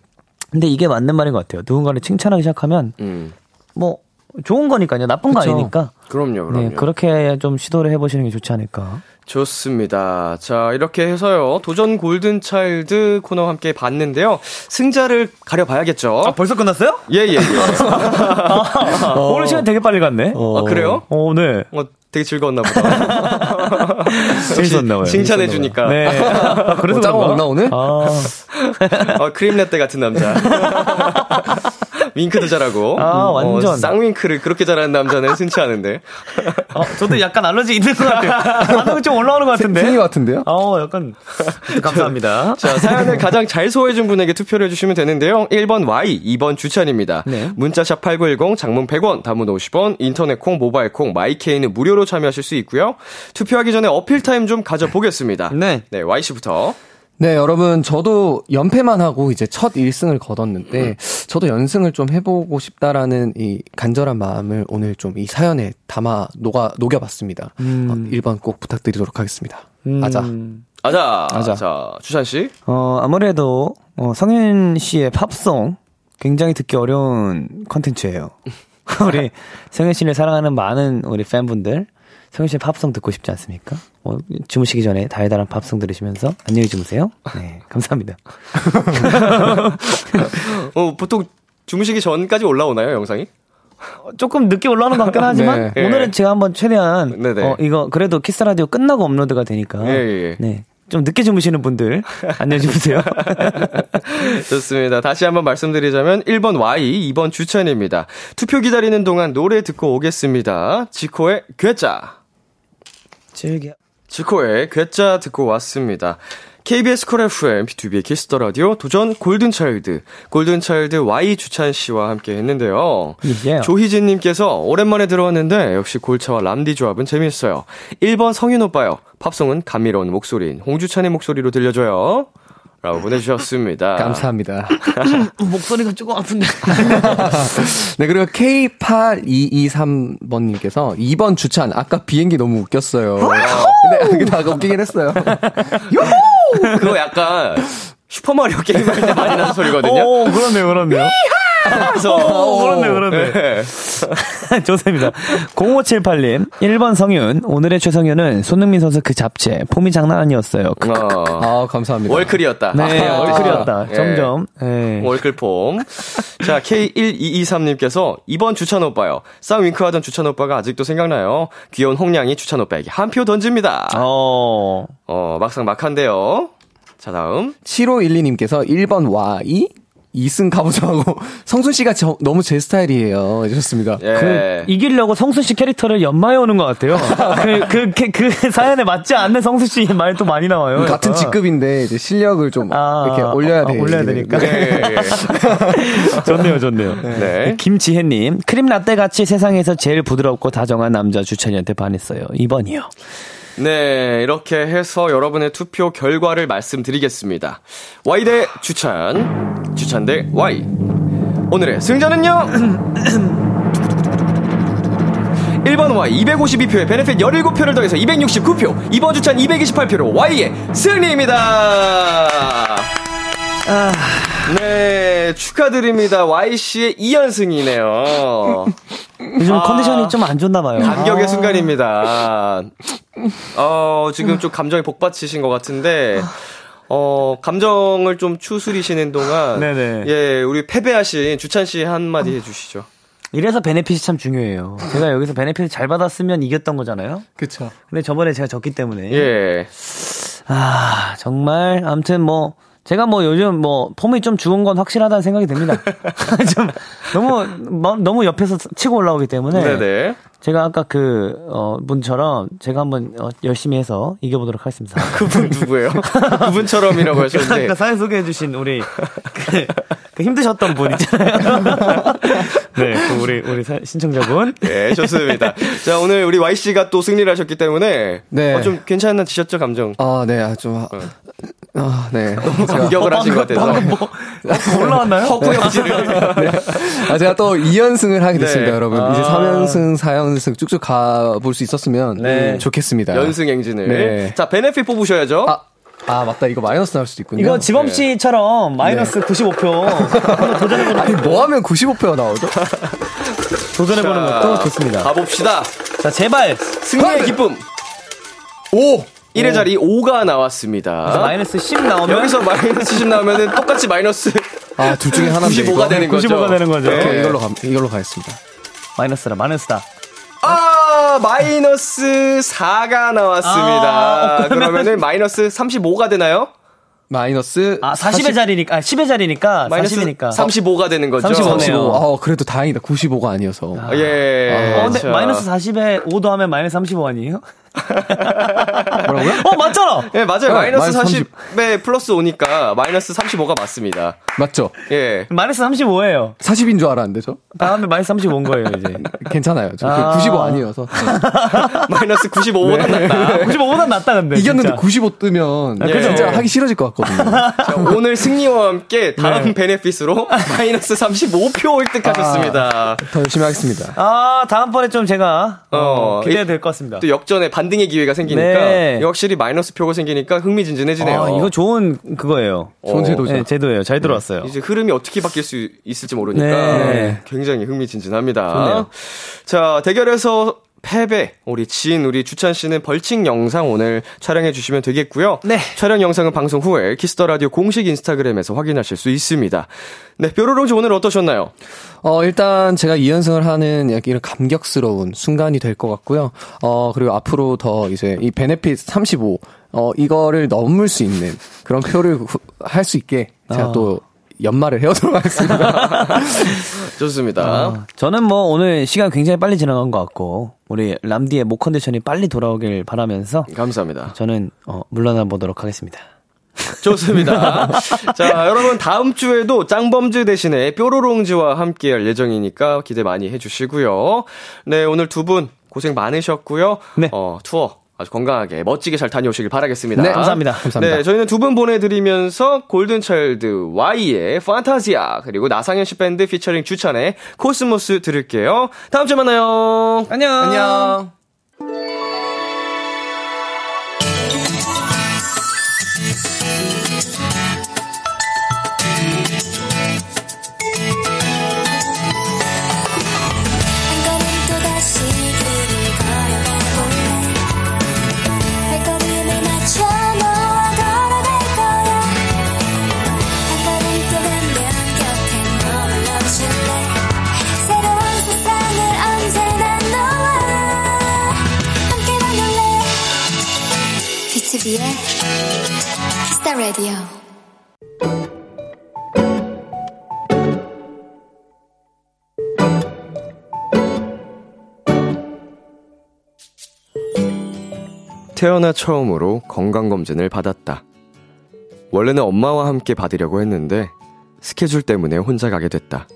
근데 이게 맞는 말인 것 같아요. 누군가를 칭찬하기 시작하면 음. 뭐 좋은 거니까요. 나쁜 거 그쵸. 아니니까. 그럼요, 그럼요. 네, 그렇게 좀 시도를 해보시는 게 좋지 않을까. 좋습니다. 자, 이렇게 해서요. 도전 골든 차일드 코너 함께 봤는데요. 승자를 가려봐야겠죠. 벌써 끝났어요? 예, 예, 예. 오늘 시간 되게 빨리 갔네. 아, 그래요? 어, 네. 어, 되게 즐거웠나 보다. 재밌었나 봐요. 칭찬해주니까. 네. 아, 그래서 짱 그런가? 먹나 오늘? 아, 어, 크림라떼 같은 남자. 윙크도 잘하고. 아, 완전. 어, 쌍윙크를 그렇게 잘하는 남자는 흔치 않은데. 어, 저도 약간 알러지 있는 것 같아요. 반응이 좀 올라오는 것 같은데. 생이 같은데요? 어, 약간. 감사합니다. 자, 사연을 가장 잘 소화해준 분에게 투표를 해주시면 되는데요. 1번 Y, 2번 주찬입니다. 네. 문자샵 8910, 장문 100원, 단문 50원, 인터넷 콩, 모바일 콩, 마이케이는 무료로 참여하실 수 있고요. 투표하기 전에 어필 타임 좀 가져보겠습니다. 네. 네, Y씨부터. 네, 여러분, 저도 연패만 하고 이제 첫 1승을 거뒀는데, 저도 연승을 좀 해보고 싶다라는 이 간절한 마음을 오늘 좀 이 사연에 담아 녹아, 녹여봤습니다. 어, 1번 꼭 부탁드리도록 하겠습니다. 아자. 음, 아자. 아자. 자, 주찬씨. 어, 아무래도, 어, 성현 씨의 팝송 굉장히 듣기 어려운 컨텐츠예요. 우리 성윤 씨를 사랑하는 많은 우리 팬분들, 성윤 씨의 팝송 듣고 싶지 않습니까? 어, 주무시기 전에 달달한 팝송 들으시면서 안녕히 주무세요. 네, 감사합니다. 어, 보통 주무시기 전까지 올라오나요, 영상이? 어, 조금 늦게 올라오는 것 같긴 하지만 네. 오늘은 제가 한번 최대한 네네. 어, 이거 그래도 Kiss the Radio 끝나고 업로드가 되니까 예, 예, 예. 네. 좀 늦게 주무시는 분들 안녕히 주무세요. 좋습니다. 다시 한번 말씀드리자면 1번 Y, 2번 주찬입니다. 투표 기다리는 동안 노래 듣고 오겠습니다. 지코의 괴짜. 즐겨. 지코의 괴짜 듣고 왔습니다. KBS 콜 FM, B2B의 키스터 라디오, 도전 골든차일드, 골든차일드 Y 주찬 씨와 함께 했는데요. 예. 조희진님께서 오랜만에 들어왔는데 역시 골차와 람디 조합은 재밌어요. 1번 성윤 오빠요. 팝송은 감미로운 목소리인 홍주찬의 목소리로 들려줘요. 라고 보내주셨습니다. 감사합니다. 목소리가 조금 아픈데. 네, 그리고 K8223번님께서 2번 주찬, 아까 비행기 너무 웃겼어요. 근데 그게 다 웃기긴 했어요. 그거 약간 슈퍼마리오 게임 할 때 많이 나는 소리거든요. 오, 그렇네요, 그렇네요. 그래서 오, 그렇네, 그렇네. 네. 좋습니다. 0578님, 1번 성윤. 오늘의 최성윤은 손흥민 선수 그 잡채. 폼이 장난 아니었어요. 어, 아, 감사합니다. 월클이었다. 네, 아, 얼클이었다. 예. 점점. 예. 월클폼. 자, K1223님께서 이번 주찬 오빠요. 쌍 윙크 하던 주찬 오빠가 아직도 생각나요. 귀여운 홍냥이 주찬 오빠에게 한 표 던집니다. 어. 어, 막상 막한데요. 자, 다음. 7512님께서 1번 Y, 2승 가보자 하고, 성순 씨가 저, 너무 제 스타일이에요. 해주셨습니다. 예. 그, 이기려고 성수 씨 캐릭터를 연마해 오는 것 같아요. 그, 그, 그, 그 사연에 맞지 않는 성수 씨 말도 많이 나와요. 같은. 직급인데, 이제 실력을 좀 아, 이렇게 올려야 아, 돼. 올려야 되니까. 예, 예. 좋네요, 좋네요. 네. 김지혜님, 크림 라떼 같이 세상에서 제일 부드럽고 다정한 남자 주찬이한테 반했어요. 2번이요. 네, 이렇게 해서 여러분의 투표 결과를 말씀드리겠습니다. Y 대 주찬, 주찬 대 Y. 오늘의 승자는요? 1번 Y 252표에 베네핏 17표를 더해서 269표, 이번 주찬 228표로 Y의 승리입니다. 아, 네, 축하드립니다. Y씨의 2연승이네요. 요즘 아. 컨디션이 좀 안 좋나 봐요. 감격의 순간입니다. 어, 지금 좀 감정이 복받치신 것 같은데, 어, 감정을 좀 추스리시는 동안, 네네. 예, 우리 패배하신 주찬 씨 한마디 해 주시죠. 이래서 베네핏이 참 중요해요. 제가 여기서 베네핏을 잘 받았으면 이겼던 거잖아요. 그쵸. 근데 저번에 제가 졌기 때문에. 예. 아, 정말, 아무튼 뭐, 제가 뭐 요즘 뭐, 폼이 좀 죽은 건 확실하다는 생각이 듭니다. 좀, 너무, 뭐, 너무 옆에서 치고 올라오기 때문에. 네네. 제가 아까 그, 어, 분처럼 제가 한번 어, 열심히 해서 이겨보도록 하겠습니다. 그분 누구예요? 그분처럼이라고 하셨는데. 아까 사연 소개해주신 우리, 그, 그 힘드셨던 분 있잖아요. 네, 그 우리, 우리 사- 신청자분. 네, 좋습니다. 자, 오늘 우리 Y씨가 또 승리를 하셨기 때문에. 네. 어, 좀 괜찮으셨죠, 감정? 아, 네, 아, 좀, 아, 아, 네. 제가, 감격을 하신 것 같아서. 올라왔나요? 허구역질을. 아, 제가 또 2연승을 하게 됐습니다, 네. 여러분. 아. 이제 3연승, 4연승 쭉쭉 가볼 수 있었으면 네. 좋겠습니다. 연승 행진을. 네. 자, 베네핏 뽑으셔야죠. 아, 아, 맞다. 이거 마이너스 나올 수도 있군요. 이거 지범 씨처럼 마이너스 95표 한번 도전해보는, 아니, 뭐 하면 95표가 나오죠? 도전해보는 자, 것도 좋습니다. 가봅시다. 자, 제발. 승리의 기쁨. 오! 1의 자리 5가 나왔습니다. 마이너스 10 나오면. 여기서 마이너스 10 나오면은 똑같이 마이너스 아, 둘 중에 하나인데. 95가 이거? 되는 거죠. 95가 되는 거죠. 네. 오케이, 이걸로 가, 이걸로 가겠습니다. 마이너스라, 마이너스다. 아, 마이너스 4가 나왔습니다. 아, 어, 그러면은- 그러면은 마이너스 35가 되나요? 마이너스. 아, 40의 자리니까, 아, 10의 자리니까, 마이너스 40이니까. 35가 되는 거죠. 35 네요. 45. 아, 그래도 다행이다. 95가 아니어서. 아, 예. 어, 근데 자. 마이너스 40에 5 더하면 마이너스 35 아니에요? 뭐라고요? 어, 맞잖아! 예, 맞아요. 네, 마이너스 마이너스 40에 플러스 5니까 마이너스 35가 맞습니다. 맞죠? 예. 마이너스 35예요. 40인 줄 알았는데, 저? 다음에 마이너스 35온 거예요, 이제. 괜찮아요. 저 아. 95 아니어서. 마이너스 95보다 낫다. 95보다 낫다, 근데. 이겼는데 진짜. 95 뜨면 그죠. 진짜 하기 싫어질 것 같거든요. 자, 오늘 승리와 함께 다음 네. benefit으로 마이너스 35표 획득하셨습니다. 더 열심히 하겠습니다. 아, 다음번에 좀 제가, 어, 어, 기대가 될것 같습니다. 또 역전의 반등의 기회가 생기니까 네. 확실히 마이너스 표가 생기니까 흥미진진해지네요. 아, 이거 좋은 그거예요. 좋은 어, 제도죠. 네, 제도예요. 잘 들어왔어요. 이제 흐름이 어떻게 바뀔 수 있을지 모르니까 네. 굉장히 흥미진진합니다. 좋네요. 자, 대결에서 패배, 우리 지인, 우리 주찬 씨는 벌칙 영상 오늘 촬영해 주시면 되겠고요. 네. 촬영 영상은 방송 후에 Kiss the Radio 공식 인스타그램에서 확인하실 수 있습니다. 네, 뾰로롱즈 오늘 어떠셨나요? 어, 일단 제가 2연승을 하는 약간 이런 감격스러운 순간이 될 것 같고요. 어, 그리고 앞으로 더 이제 이 베네핏 35, 어, 이거를 넘을 수 있는 그런 표를 할 수 있게 제가 아. 또 연말을 해오도록 하겠습니다. 좋습니다. 아, 저는 뭐 오늘 시간 굉장히 빨리 지나간 것 같고 우리 람디의 목 컨디션이 빨리 돌아오길 바라면서 감사합니다. 저는 어, 물러나 보도록 하겠습니다. 좋습니다. 자, 여러분 다음 주에도 짱범즈 대신에 뾰로롱즈와 함께 할 예정이니까 기대 많이 해주시고요. 네, 오늘 두 분 고생 많으셨고요. 네. 어, 투어 아주 건강하게 멋지게 잘 다녀오시길 바라겠습니다. 네, 감사합니다. 감사합니다. 네, 저희는 두 분 보내드리면서 골든차일드 Y의 판타지아 그리고 나상현 씨 밴드 피처링 주찬의 코스모스 들을게요. 다음 주에 만나요. 안녕. 안녕. B2B의 스타 라디오 태어나 처음으로 건강검진을 받았다. 원래는 엄마와 함께 받으려고 했는데 스케줄 때문에 혼자 가게 됐다.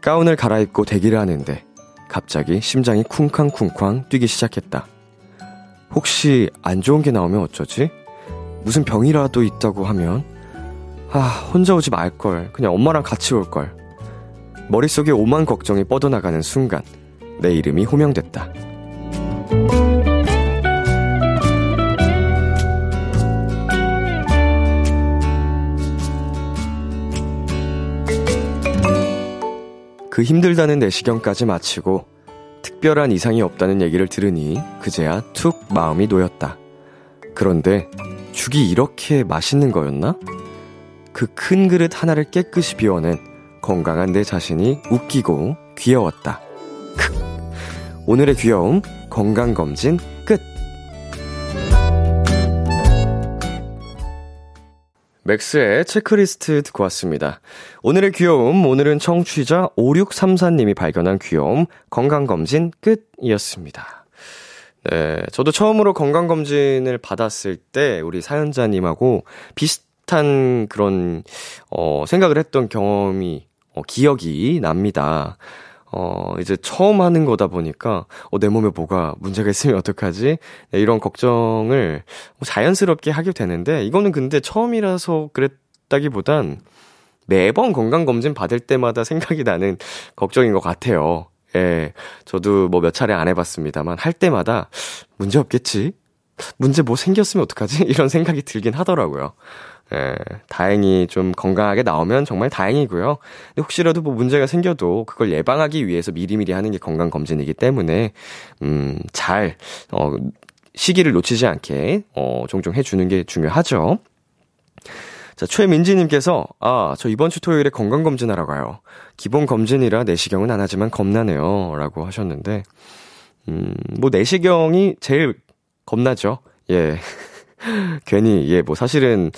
가운을 갈아입고 대기를 하는데 갑자기 심장이 쿵쾅쿵쾅 뛰기 시작했다. 혹시 안 좋은 게 나오면 어쩌지? 무슨 병이라도 있다고 하면 아, 혼자 오지 말걸. 그냥 엄마랑 같이 올걸. 머릿속에 오만 걱정이 뻗어나가는 순간 내 이름이 호명됐다. 그 힘들다는 내시경까지 마치고 특별한 이상이 없다는 얘기를 들으니 그제야 툭 마음이 놓였다. 그런데 죽이 이렇게 맛있는 거였나? 그 큰 그릇 하나를 깨끗이 비워낸 건강한 내 자신이 웃기고 귀여웠다. 크. 오늘의 귀여움 건강검진 끝. 맥스의 체크리스트 듣고 왔습니다. 오늘의 귀여움, 오늘은 청취자 5634님이 발견한 귀여움, 건강검진 끝이었습니다. 네, 저도 처음으로 건강검진을 받았을 때, 우리 사연자님하고 비슷한 그런, 어, 생각을 했던 경험이, 어, 기억이 납니다. 어, 이제 처음 하는 거다 보니까, 어, 내 몸에 뭐가 문제가 있으면 어떡하지? 네, 이런 걱정을 뭐 자연스럽게 하게 되는데, 이거는 근데 처음이라서 그랬다기보단 매번 건강검진 받을 때마다 생각이 나는 걱정인 것 같아요. 예, 저도 뭐 몇 차례 안 해봤습니다만, 할 때마다 문제 없겠지? 문제 뭐 생겼으면 어떡하지? 이런 생각이 들긴 하더라고요. 예, 다행히 좀 건강하게 나오면 정말 다행이고요. 근데 혹시라도 뭐 문제가 생겨도 그걸 예방하기 위해서 미리미리 하는 게 건강 검진이기 때문에, 음, 잘, 어, 시기를 놓치지 않게, 어, 종종 해주는 게 중요하죠. 자, 최민지님께서, 아, 저 이번 주 토요일에 건강검진하러 가요. 기본 검진이라 내시경은 안 하지만 겁나네요. 라고 하셨는데, 음, 뭐, 내시경이 제일 겁나죠. 예. 괜히, 예, 뭐, 사실은,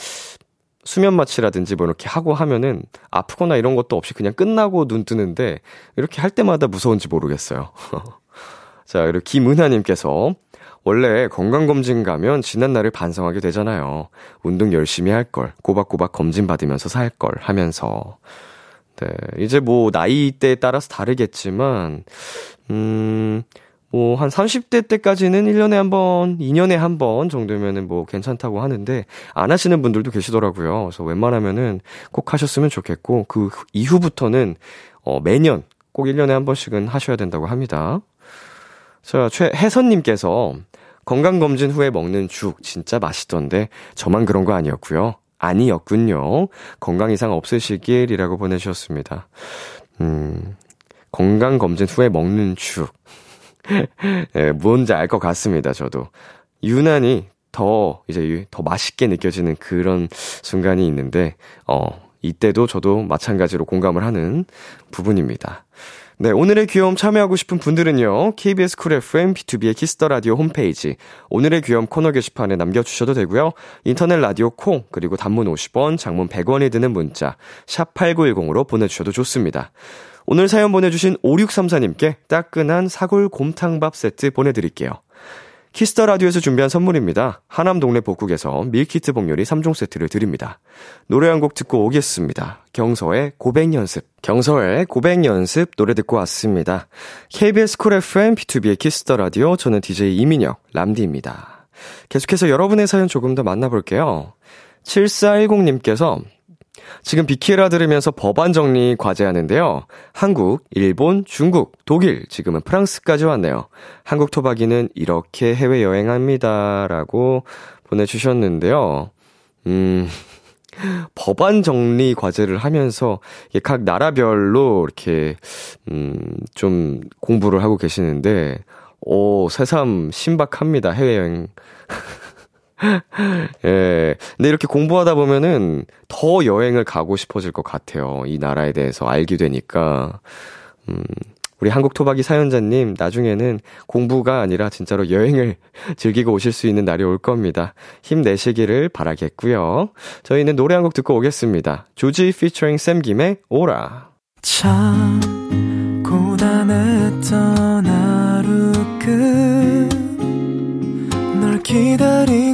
수면 마취라든지 뭐 이렇게 하고 하면은 아프거나 이런 것도 없이 그냥 끝나고 눈 뜨는데 이렇게 할 때마다 무서운지 모르겠어요. 자, 그리고 김은하님께서 원래 건강검진 가면 지난날을 반성하게 되잖아요. 운동 열심히 할 걸, 꼬박꼬박 검진 받으면서 살 걸 하면서. 네, 이제 뭐 나이대에 따라서 다르겠지만, 음, 뭐, 한 30대 때까지는 1년에 한 번, 2년에 한 번 정도면은 뭐 괜찮다고 하는데, 안 하시는 분들도 계시더라고요. 그래서 웬만하면은 꼭 하셨으면 좋겠고, 그 이후부터는, 어, 매년 꼭 1년에 한 번씩은 하셔야 된다고 합니다. 자, 최혜선님께서, 건강검진 후에 먹는 죽 진짜 맛있던데, 저만 그런 거 아니었고요. 아니었군요. 건강 이상 없으시길이라고 보내주셨습니다. 음, 건강검진 후에 먹는 죽. 예, 뭔지 알 것 같습니다, 저도. 유난히 더, 이제 더 맛있게 느껴지는 그런 순간이 있는데, 어, 이때도 저도 마찬가지로 공감을 하는 부분입니다. 네, 오늘의 귀여움 참여하고 싶은 분들은요, KBS 쿨 FM, B2B의 키스터 라디오 홈페이지, 오늘의 귀여움 코너 게시판에 남겨주셔도 되고요, 인터넷 라디오 콩, 그리고 단문 50원, 장문 100원이 드는 문자, 샵8910으로 보내주셔도 좋습니다. 오늘 사연 보내주신 5634님께 따끈한 사골 곰탕밥 세트 보내드릴게요. Kiss the Radio에서 준비한 선물입니다. 하남 동네 복국에서 밀키트 복요리 3종 세트를 드립니다. 노래 한 곡 듣고 오겠습니다. 경서의 고백 연습. 경서의 고백 연습 노래 듣고 왔습니다. KBS 쿨 FM B2B의 키스터 라디오 저는 DJ 이민혁 람디입니다. 계속해서 여러분의 사연 조금 더 만나볼게요. 7410님께서 지금 비키라 들으면서 법안 정리 과제하는데요. 한국, 일본, 중국, 독일, 지금은 프랑스까지 왔네요. 한국 토박이는 이렇게 해외 여행합니다. 라고 보내주셨는데요. 음, 법안 정리 과제를 하면서 각 나라별로 이렇게, 음, 좀 공부를 하고 계시는데, 오, 새삼 신박합니다. 해외여행. 예. 근데 이렇게 공부하다 보면은 더 여행을 가고 싶어질 것 같아요. 이 나라에 대해서 알게 되니까. 음, 우리 한국 토박이 사연자님, 나중에는 공부가 아니라 진짜로 여행을 즐기고 오실 수 있는 날이 올 겁니다. 힘내시기를 바라겠고요. 저희는 노래 한 곡 듣고 오겠습니다. 조지 피처링 샘 김의 오라. 참 고단했던 하루 끝 널 기다리고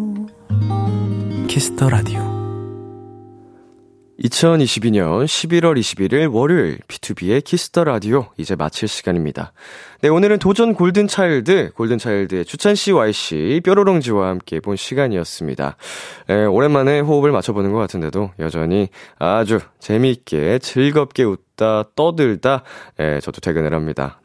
Kiss the Radio 2022년 11월 21일 월요일 B2B의 키스터 라디오 이제 마칠 시간입니다. 네, 오늘은 도전 골든 차일드, 골든 차일드의 주찬 씨, Y 씨, 뾰로롱즈와 함께 해본 시간이었습니다. 에, 오랜만에 호흡을 맞춰보는 것 같은데도 여전히 아주 재미있게 즐겁게 웃다 떠들다 에, 저도 퇴근을 합니다.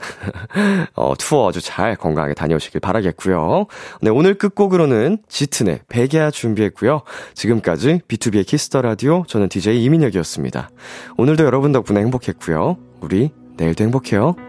어, 투어 아주 잘 건강하게 다녀오시길 바라겠고요. 네, 오늘 끝곡으로는 짙은의 백야 준비했고요. 지금까지 B2B의 키스터 라디오 저는 DJ 이민혁이었습니다. 오늘도 여러분 덕분에 행복했고요. 우리 내일도 행복해요.